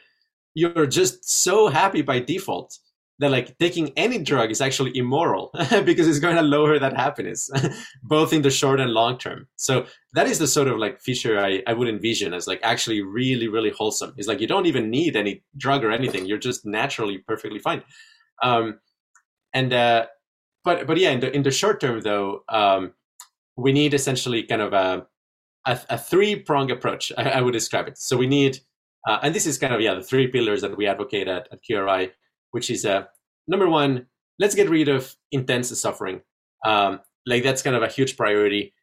you're just so happy by default that like taking any drug is actually immoral because it's going to lower that happiness both in the short and long term so that is the sort of like feature I, I would envision as like actually really really wholesome it's like you don't even need any drug or anything you're just naturally perfectly fine um, and uh, but but yeah in the in the short term though um, we need essentially kind of a, a, a three prong approach. I, I, would describe it. So we need, uh, and this is kind of yeah the three pillars that we advocate at, at QRI, which is uh, number one, let's get rid of intense suffering. Um, like that's kind of a huge priority.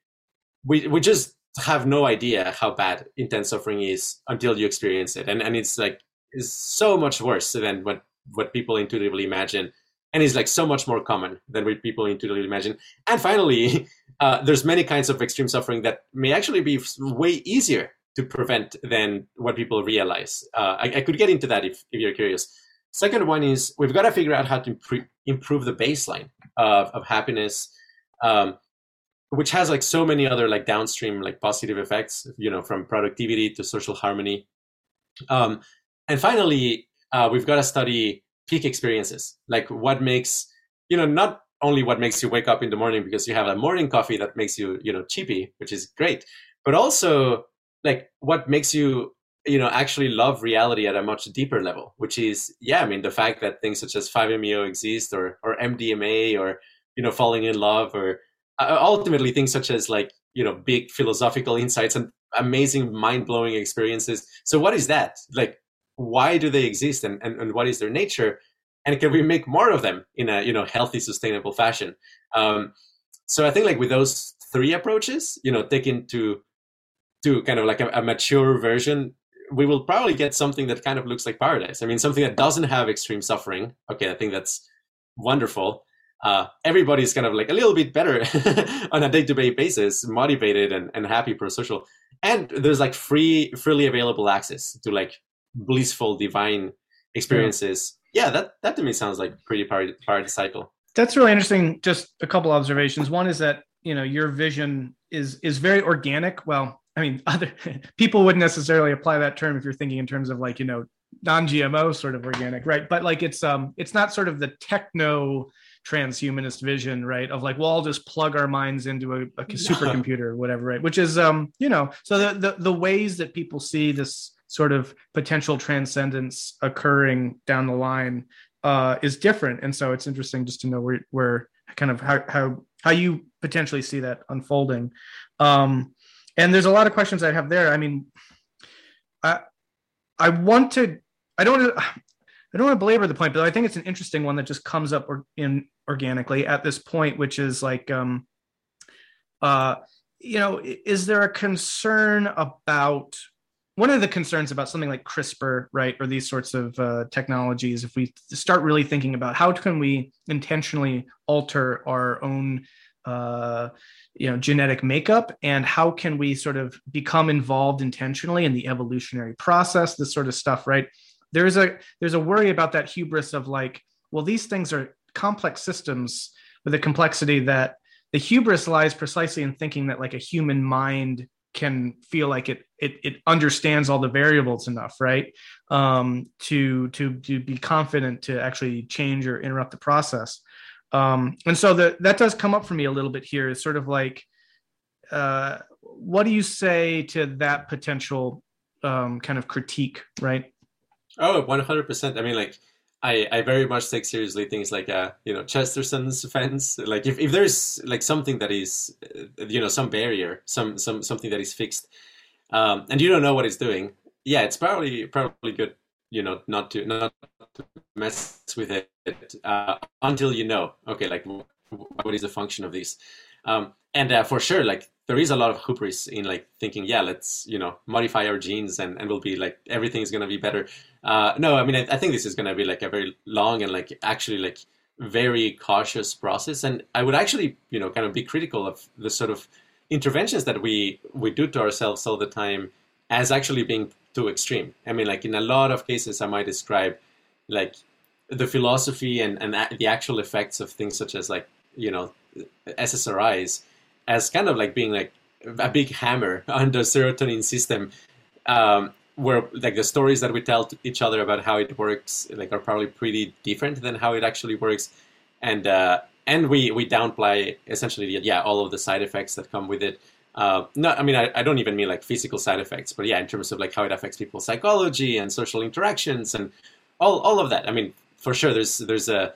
We we just have no idea how bad intense suffering is until you experience it, and and it's like is so much worse than what what people intuitively imagine and is like so much more common than what people intuitively imagine. And finally, uh, there's many kinds of extreme suffering that may actually be way easier to prevent than what people realize. Uh, I, I, could get into that if, if you're curious. Second one is we've got to figure out how to improve, improve the baseline of, of happiness, um, which has like so many other like downstream like positive effects, you know, from productivity to social harmony. Um, and finally, uh, we've got to study peak experiences, like what makes you know not only what makes you wake up in the morning because you have a morning coffee that makes you you know cheapy which is great but also like what makes you you know actually love reality at a much deeper level which is yeah i mean the fact that things such as 5meo exist or or mdma or you know falling in love or uh, ultimately things such as like you know big philosophical insights and amazing mind-blowing experiences. So what is that? Like why do they exist and, and, and what is their nature? And can we make more of them in a you know healthy sustainable fashion? Um, so i think like with those three approaches you know taken to to kind of like a, a, mature version we will probably get something that kind of looks like paradise i mean something that doesn't have extreme suffering okay i think that's wonderful uh, everybody's kind of like a little bit better on a day-to-day basis motivated and, and happy pro-social and there's like free freely available access to like blissful divine experiences yeah, that that to me sounds like pretty paradisiacal. That's really interesting. Just a couple observations. One is that you know your vision is is very organic. Well, I mean, other people wouldn't necessarily apply that term if you're thinking in terms of like you know non-GMO sort of organic, right? But like it's um it's not sort of the techno transhumanist vision, right? Of like, well, I'll just plug our minds into a, a supercomputer or whatever, right? Which is um, you know, so the, the the ways that people see this sort of potential transcendence occurring down the line uh, is different. And so it's interesting just to know where, where kind of how, how, how you potentially see that unfolding. Um, and there's a lot of questions I have there. I mean, I, I want to, I don't I don't want to belabor the point, but I think it's an interesting one that just comes up or, in organically at this point, which is like, um, uh, you know, is there a concern about one of the concerns about something like CRISPR, right, or these sorts of uh, technologies, if we start really thinking about how can we intentionally alter our own, uh, you know, genetic makeup, and how can we sort of become involved intentionally in the evolutionary process, this sort of stuff, right? There's a there's a worry about that hubris of like, well, these things are complex systems with a complexity that the hubris lies precisely in thinking that like a human mind can feel like it it, it understands all the variables enough right um, to to to be confident to actually change or interrupt the process um, and so the, that does come up for me a little bit here. Is sort of like uh, what do you say to that potential um, kind of critique right? Oh 100% i mean like I, I very much take seriously things like uh you know Chesterton's fence like if, if there's like something that is you know some barrier some some something that is fixed um, and you don't know what it's doing yeah it's probably probably good you know not to not to mess with it uh, until you know, okay, like what is the function of these? Um, and uh, for sure, like there is a lot of hubris in like thinking, yeah, let's you know modify our genes and and we'll be like everything is gonna be better. Uh, no, I mean I, I think this is gonna be like a very long and like actually like very cautious process, and I would actually you know kind of be critical of the sort of interventions that we we do to ourselves all the time as actually being too extreme. I mean, like in a lot of cases, I might describe like the philosophy and, and the actual effects of things such as like you know SSRIs as kind of like being like a big hammer on the serotonin system, um, where like the stories that we tell to each other about how it works like are probably pretty different than how it actually works, and uh, and we we downplay essentially yeah all of the side effects that come with it. Uh, no, I mean I, I don't even mean like physical side effects, but yeah, in terms of like how it affects people's psychology and social interactions and all all of that. I mean, for sure, there's there's a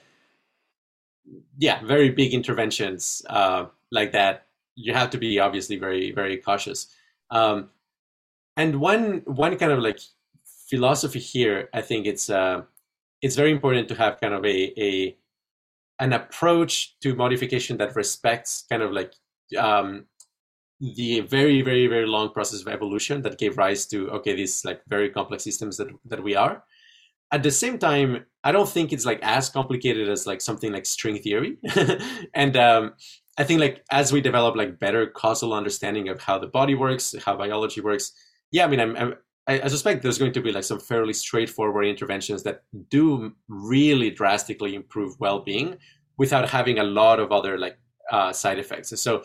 yeah very big interventions uh, like that. You have to be obviously very very cautious. Um, and one one kind of like philosophy here, I think it's uh, it's very important to have kind of a a an approach to modification that respects kind of like um, the very very very long process of evolution that gave rise to okay these like very complex systems that that we are at the same time i don't think it's like as complicated as like something like string theory and um, i think like as we develop like better causal understanding of how the body works how biology works yeah i mean i'm, I'm I, suspect there's going to be like some fairly straightforward interventions that do really drastically improve well-being without having a lot of other like uh, side effects. So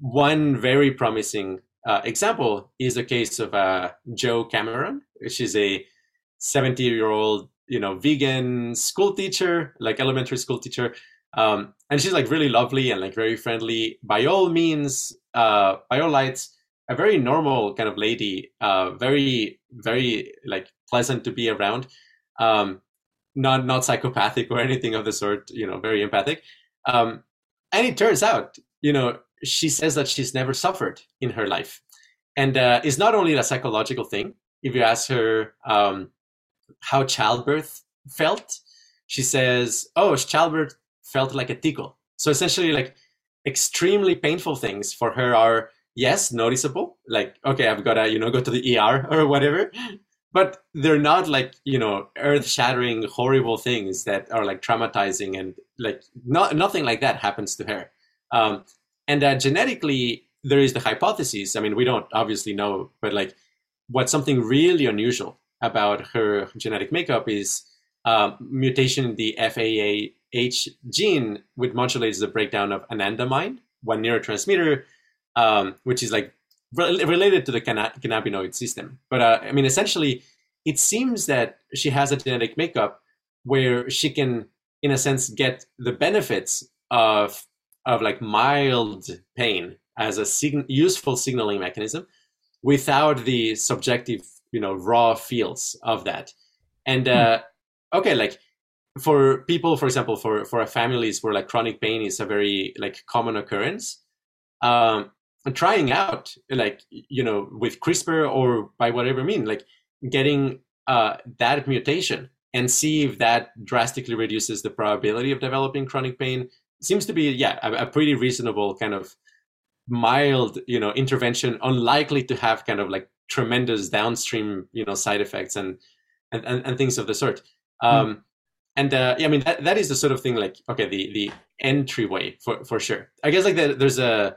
one very promising uh, example is the case of uh, Jo Cameron. She's a 70 year old, you know, vegan school teacher, like elementary school teacher. Um, and she's like really lovely and like very friendly. By all means, uh, by all lights, a very normal kind of lady, uh, very, very like pleasant to be around. Um, not not psychopathic or anything of the sort. You know, very empathic. Um, and it turns out, you know, she says that she's never suffered in her life, and uh, it's not only a psychological thing. If you ask her um, how childbirth felt, she says, "Oh, childbirth felt like a tickle." So essentially, like extremely painful things for her are yes noticeable like okay i've got to you know go to the er or whatever but they're not like you know earth-shattering horrible things that are like traumatizing and like not, nothing like that happens to her um, and that genetically there is the hypothesis i mean we don't obviously know but like what's something really unusual about her genetic makeup is um, mutation in the FAAH gene, which modulates the breakdown of anandamide, one neurotransmitter um, which is like re- related to the cannabinoid system. But uh, I mean, essentially, it seems that she has a genetic makeup where she can, in a sense, get the benefits of of like mild pain as a sig- useful signaling mechanism without the subjective, you know, raw feels of that. And uh, hmm. okay, like for people, for example, for for families where like chronic pain is a very like common occurrence, um, trying out like you know with CRISPR or by whatever mean like getting uh, that mutation and see if that drastically reduces the probability of developing chronic pain seems to be yeah a, a pretty reasonable kind of mild you know intervention unlikely to have kind of like tremendous downstream you know side effects and and, and, and things of the sort hmm. um mm. and uh yeah i mean that, that is the sort of thing like okay the the entryway for for sure i guess like the, there's a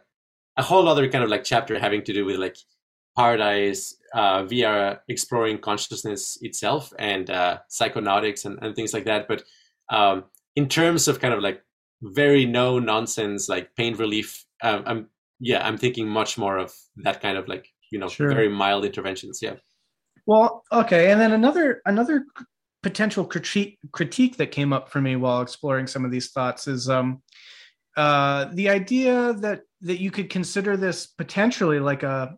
a whole other kind of like chapter having to do with like paradise uh, via exploring consciousness itself and uh, psychonautics and, and things like that. But um, in terms of kind of like very no nonsense like pain relief, um, I'm yeah I'm thinking much more of that kind of like you know sure. very mild interventions. Yeah. Well, okay, and then another another potential critique critique that came up for me while exploring some of these thoughts is um, uh, the idea that that you could consider this potentially like a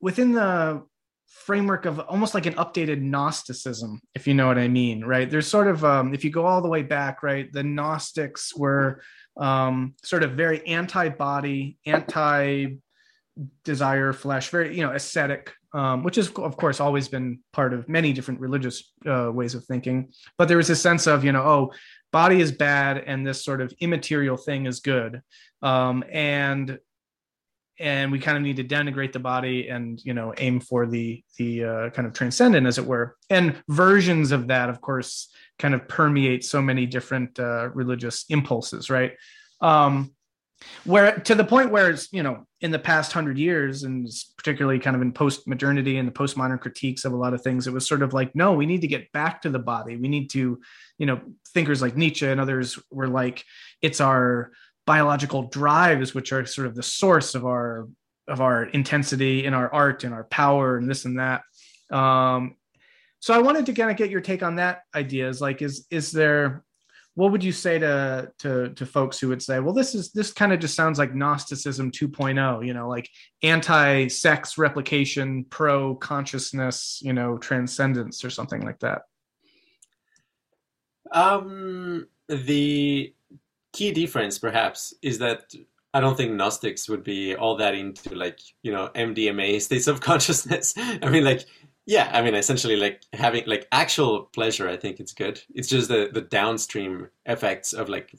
within the framework of almost like an updated gnosticism if you know what i mean right there's sort of um, if you go all the way back right the gnostics were um, sort of very anti-body anti desire flesh very you know ascetic um, which is of course always been part of many different religious uh, ways of thinking. But there was a sense of you know, oh, body is bad and this sort of immaterial thing is good, um, and and we kind of need to denigrate the body and you know aim for the the uh, kind of transcendent as it were. And versions of that of course kind of permeate so many different uh, religious impulses right? Um, where to the point where it's you know in the past hundred years and particularly kind of in post modernity and the postmodern critiques of a lot of things it was sort of like no we need to get back to the body. We need to you know thinkers like nietzsche and others were like it's our biological drives which are sort of the source of our of our intensity in our art and our power and this and that. Um so i wanted to kind of get your take on that idea. Is like is is there what would you say to to to folks who would say well this is this kind of just sounds like gnosticism 2.0 you know like anti-sex replication pro consciousness you know transcendence or something like that um the key difference perhaps is that I don't think Gnostics would be all that into like, you know, MDMA states of consciousness. I mean like yeah, I mean essentially like having like actual pleasure, I think it's good. It's just the the downstream effects of like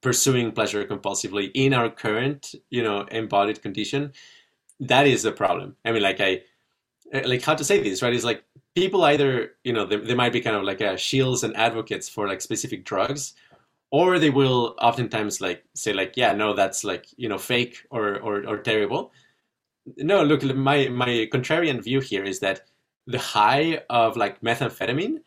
pursuing pleasure compulsively in our current, you know, embodied condition. That is the problem. I mean like I like how to say this, right? Is like people either, you know, they, they might be kind of like uh, shields and advocates for like specific drugs or they will oftentimes like say like yeah no that's like you know fake or or, or terrible no look my my contrarian view here is that the high of like methamphetamine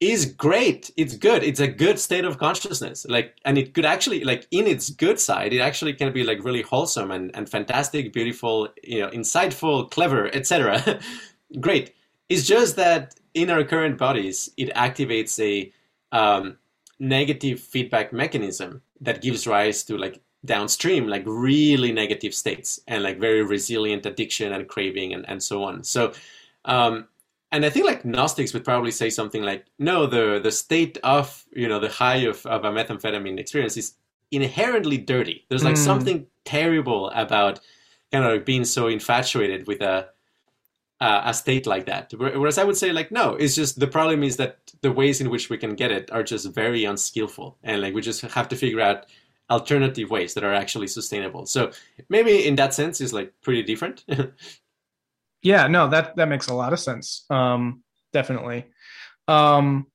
is great. It's good. It's a good state of consciousness. Like and it could actually like in its good side it actually can be like really wholesome and, and fantastic beautiful you know insightful clever etc great. It's just that in our current bodies it activates a um, negative feedback mechanism that gives rise to like downstream like really negative states and like very resilient addiction and craving and, and so on. So um and i think like gnostics would probably say something like no the the state of you know the high of, of a methamphetamine experience is inherently dirty there's like mm. something terrible about kind of being so infatuated with a uh, a state like that. Whereas I would say like no, it's just the problem is that the ways in which we can get it are just very unskillful, and like we just have to figure out alternative ways that are actually sustainable. So maybe in that sense is like pretty different. yeah, no, that that makes a lot of sense. Um, definitely. Um,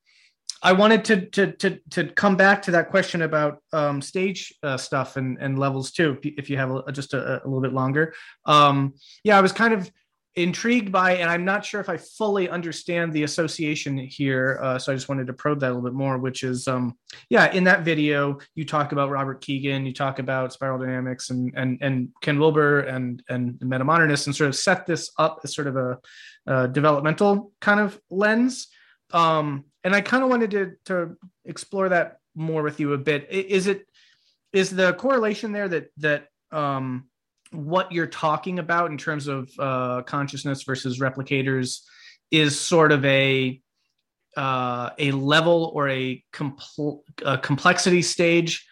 I wanted to to to to come back to that question about um, stage uh, stuff and and levels too. If you have a, just a, a, little bit longer, um, yeah, I was kind of intrigued by, and I'm not sure if I fully understand the association here. Uh, so I just wanted to probe that a little bit more, which is, um, yeah, in that video, you talk about Robert Kegan, you talk about spiral dynamics and, and, and Ken Wilber and, and the metamodernists and sort of set this up as sort of a, a developmental kind of lens. Um, and I kind of wanted to, to explore that more with you a bit. Is it, is the correlation there that, that, um, what you're talking about in terms of uh, consciousness versus replicators is sort of a uh, a level or a, compl- a complexity stage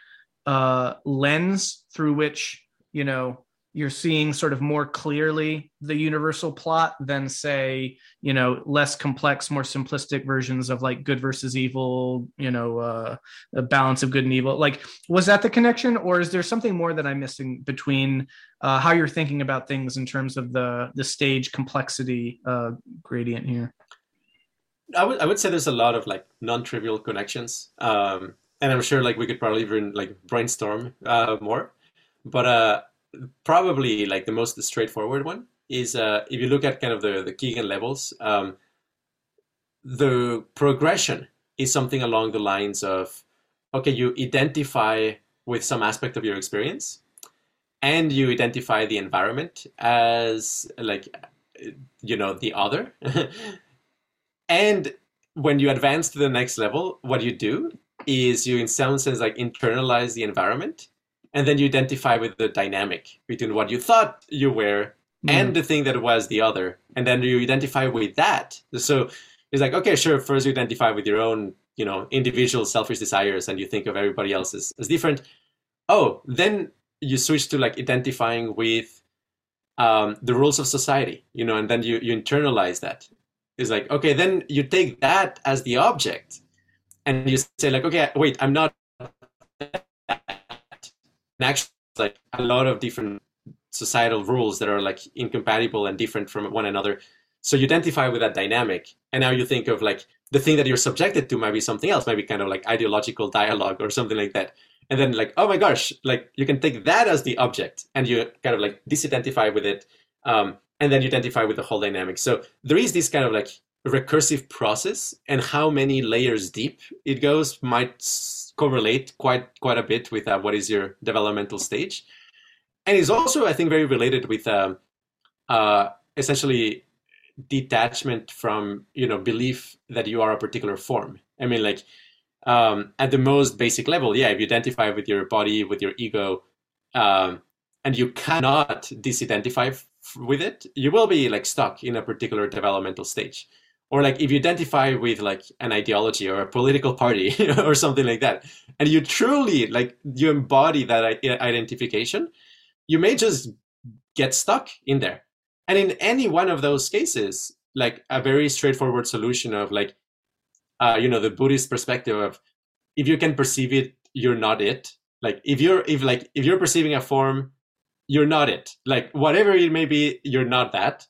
uh, lens through which you know you're seeing sort of more clearly the universal plot than say you know less complex more simplistic versions of like good versus evil you know uh a balance of good and evil. Like was that the connection or is there something more that i'm missing between uh, how you're thinking about things in terms of the the stage complexity uh gradient here? I would i would say there's a lot of like non-trivial connections um and i'm sure like we could probably even like brainstorm uh more. But uh probably like the most straightforward one is uh, if you look at kind of the, the Kegan levels, um, the progression is something along the lines of okay, you identify with some aspect of your experience and you identify the environment as like you know the other. And when you advance to the next level what you do is you in some sense like internalize the environment and then you identify with the dynamic between what you thought you were mm. and the thing that was the other and then you identify with that so it's like okay sure first you identify with your own you know individual selfish desires and you think of everybody else as, as different oh then you switch to like identifying with um, the rules of society, you know, and then you, you internalize that. It's like, okay, then you take that as the object and you say like, okay, wait, I'm not actually, like a lot of different societal rules that are like incompatible and different from one another. So you identify with that dynamic, and now you think of like the thing that you're subjected to might be something else, maybe kind of like ideological dialogue or something like that. And then like, oh my gosh, like you can take that as the object, and you kind of like disidentify with it, um, and then you identify with the whole dynamic. So there is this kind of like recursive process, and how many layers deep it goes might correlate quite quite a bit with uh, what is your developmental stage, and is also I think very related with uh, uh, essentially detachment from you know belief that you are a particular form. I mean, like um, at the most basic level, yeah, if you identify with your body, with your ego, um, and you cannot disidentify f- with it, you will be like stuck in a particular developmental stage or like if you identify with like an ideology or a political party or something like that and you truly like you embody that identification you may just get stuck in there. And in any one of those cases like a very straightforward solution of like uh, you know the buddhist perspective of if you can perceive it you're not it. Like if you're if like if you're perceiving a form you're not it. Like whatever it may be you're not that.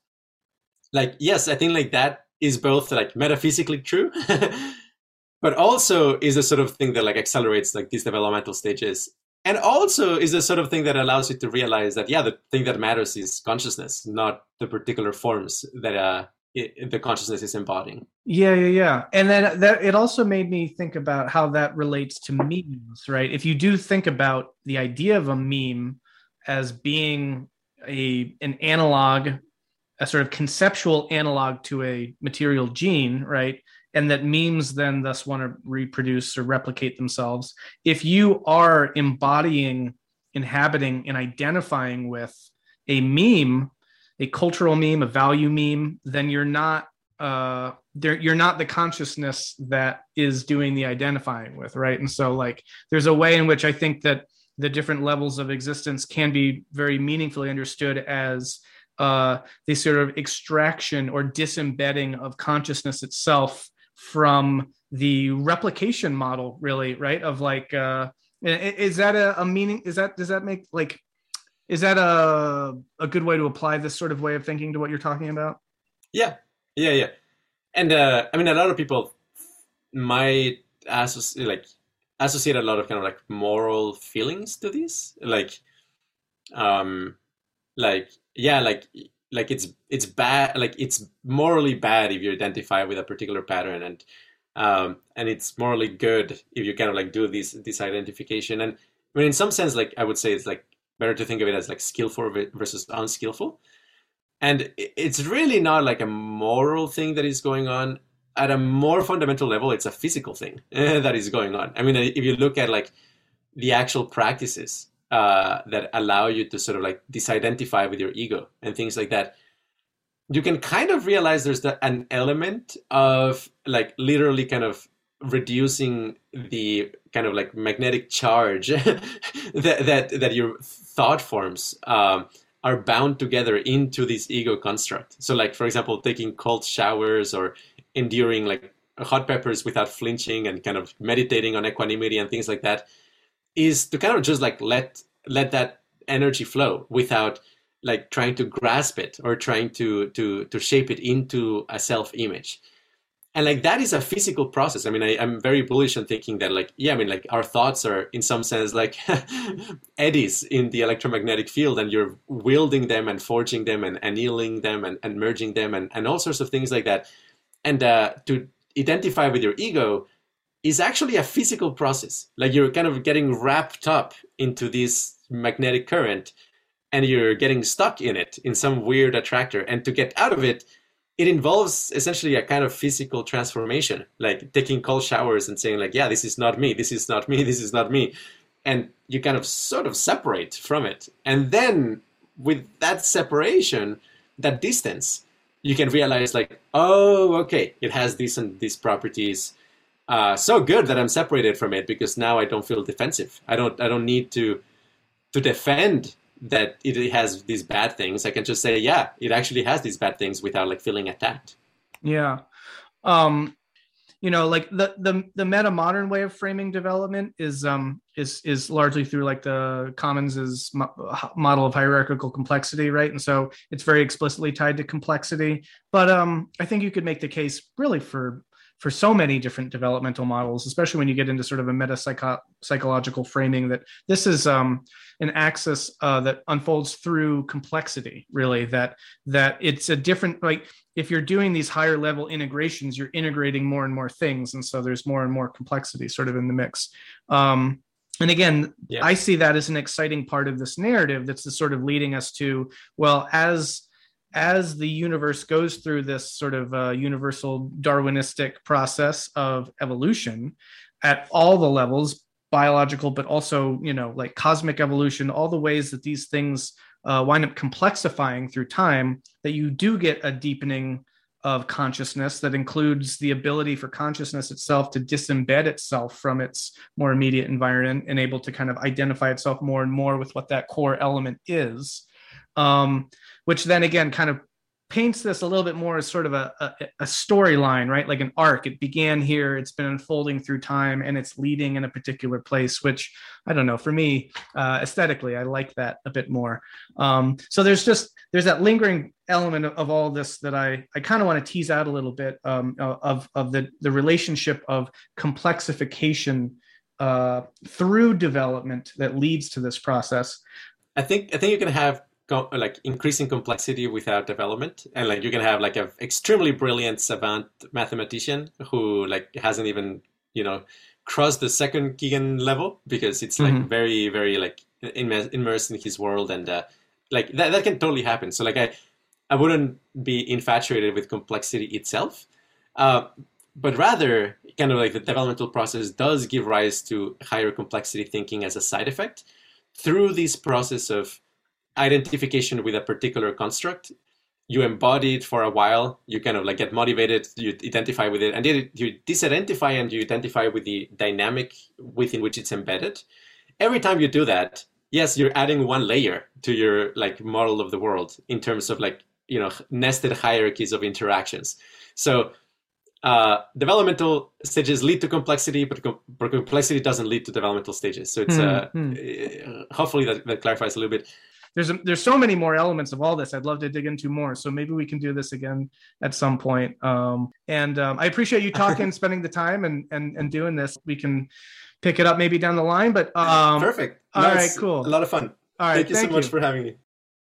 Like yes i think like that is both like metaphysically true, but also is the sort of thing that like accelerates like these developmental stages. And also is the sort of thing that allows you to realize that yeah, the thing that matters is consciousness, not the particular forms that uh, it, the consciousness is embodying. Yeah, yeah, yeah. And then that it also made me think about how that relates to memes, right? If you do think about the idea of a meme as being a an analog a sort of conceptual analog to a material gene, right? And that memes then thus want to reproduce or replicate themselves. If you are embodying, inhabiting, and identifying with a meme, a cultural meme, a value meme, then you're not uh there you're not the consciousness that is doing the identifying with, right? And so like there's a way in which I think that the different levels of existence can be very meaningfully understood as uh, the sort of extraction or disembedding of consciousness itself from the replication model, really, right? Of like, uh, is that a, a meaning? Is that does that make like, is that a a good way to apply this sort of way of thinking to what you're talking about? Yeah, yeah, yeah. And uh, I mean, a lot of people might associate like associate a lot of kind of like moral feelings to this, like, um, like yeah like like it's it's bad like it's morally bad if you identify with a particular pattern and um and it's morally good if you kind of like do this this identification. And i mean in some sense like i would say it's like better to think of it as like skillful versus unskillful. And it's really not like a moral thing that is going on. At a more fundamental level it's a physical thing that is going on. I mean if you look at like the actual practices uh, that allow you to sort of like disidentify with your ego and things like that you can kind of realize there's the, an element of like literally kind of reducing the kind of like magnetic charge that, that that your thought forms um, are bound together into this ego construct. So like for example taking cold showers or enduring like hot peppers without flinching and kind of meditating on equanimity and things like that is to kind of just like let let that energy flow without like trying to grasp it or trying to to to shape it into a self image and like that is a physical process. I mean I, am very bullish on thinking that like yeah i mean like our thoughts are in some sense like eddies in the electromagnetic field and you're wielding them and forging them and annealing them and, and merging them and, and all sorts of things like that. And uh, to identify with your ego is actually a physical process. Like you're kind of getting wrapped up into this magnetic current and you're getting stuck in it in some weird attractor. And to get out of it, it involves essentially a kind of physical transformation, like taking cold showers and saying, like, yeah, this is not me, this is not me, this is not me. And you kind of sort of separate from it. And then with that separation, that distance, you can realize like, oh, okay, it has these and these properties uh, so good that I'm separated from it because now I don't feel defensive. I don't I don't need to to defend that it has these bad things, I can just say, yeah, it actually has these bad things without like feeling attacked. Yeah. Um, you know, like the the the meta modern way of framing development is um is is largely through like the Commons's model of hierarchical complexity, right? And so it's very explicitly tied to complexity. But um, I think you could make the case really for for so many different developmental models, especially when you get into sort of a meta psychological framing, that this is um, an axis uh, that unfolds through complexity. Really, that that it's a different like if you're doing these higher level integrations, you're integrating more and more things, and so there's more and more complexity sort of in the mix. Um, and again, yeah. I see that as an exciting part of this narrative. That's the sort of leading us to well as as the universe goes through this sort of uh, universal Darwinistic process of evolution at all the levels, biological, but also, you know, like cosmic evolution, all the ways that these things uh, wind up complexifying through time, that you do get a deepening of consciousness that includes the ability for consciousness itself to disembed itself from its more immediate environment and able to kind of identify itself more and more with what that core element is. Um, which then again kind of paints this a little bit more as sort of a, a, a storyline, right? Like an arc. It began here, it's been unfolding through time, and it's leading in a particular place, which I don't know. For me, uh, aesthetically, I like that a bit more. Um, so there's just there's that lingering element of, of all this that I I kind of want to tease out a little bit um, of of the the relationship of complexification uh, through development that leads to this process. I think I think you can have like increasing complexity without development. And like you can have like an extremely brilliant savant mathematician who like hasn't even you know crossed the second Kegan level because it's like mm-hmm. very very like immersed in his world and uh, like that, that can totally happen. So like I I wouldn't be infatuated with complexity itself uh, but rather kind of like the developmental process does give rise to higher complexity thinking as a side effect. Through this process of identification with a particular construct. You embody it for a while. You kind of like get motivated. You identify with it. And then you disidentify and you identify with the dynamic within which it's embedded. Every time you do that yes you're adding one layer to your like model of the world in terms of like you know nested hierarchies of interactions. So uh, developmental stages lead to complexity, but, com- but, complexity doesn't lead to developmental stages. So it's mm-hmm. uh, hopefully that, that clarifies a little bit there's a, there's so many more elements of all this. I'd love to dig into more. So maybe we can do this again at some point. Um, and um, I appreciate you talking, spending the time, and and and doing this. We can pick it up maybe down the line. But um, perfect. All nice. right, cool. A lot of fun. All right, thank you so much you. for having me.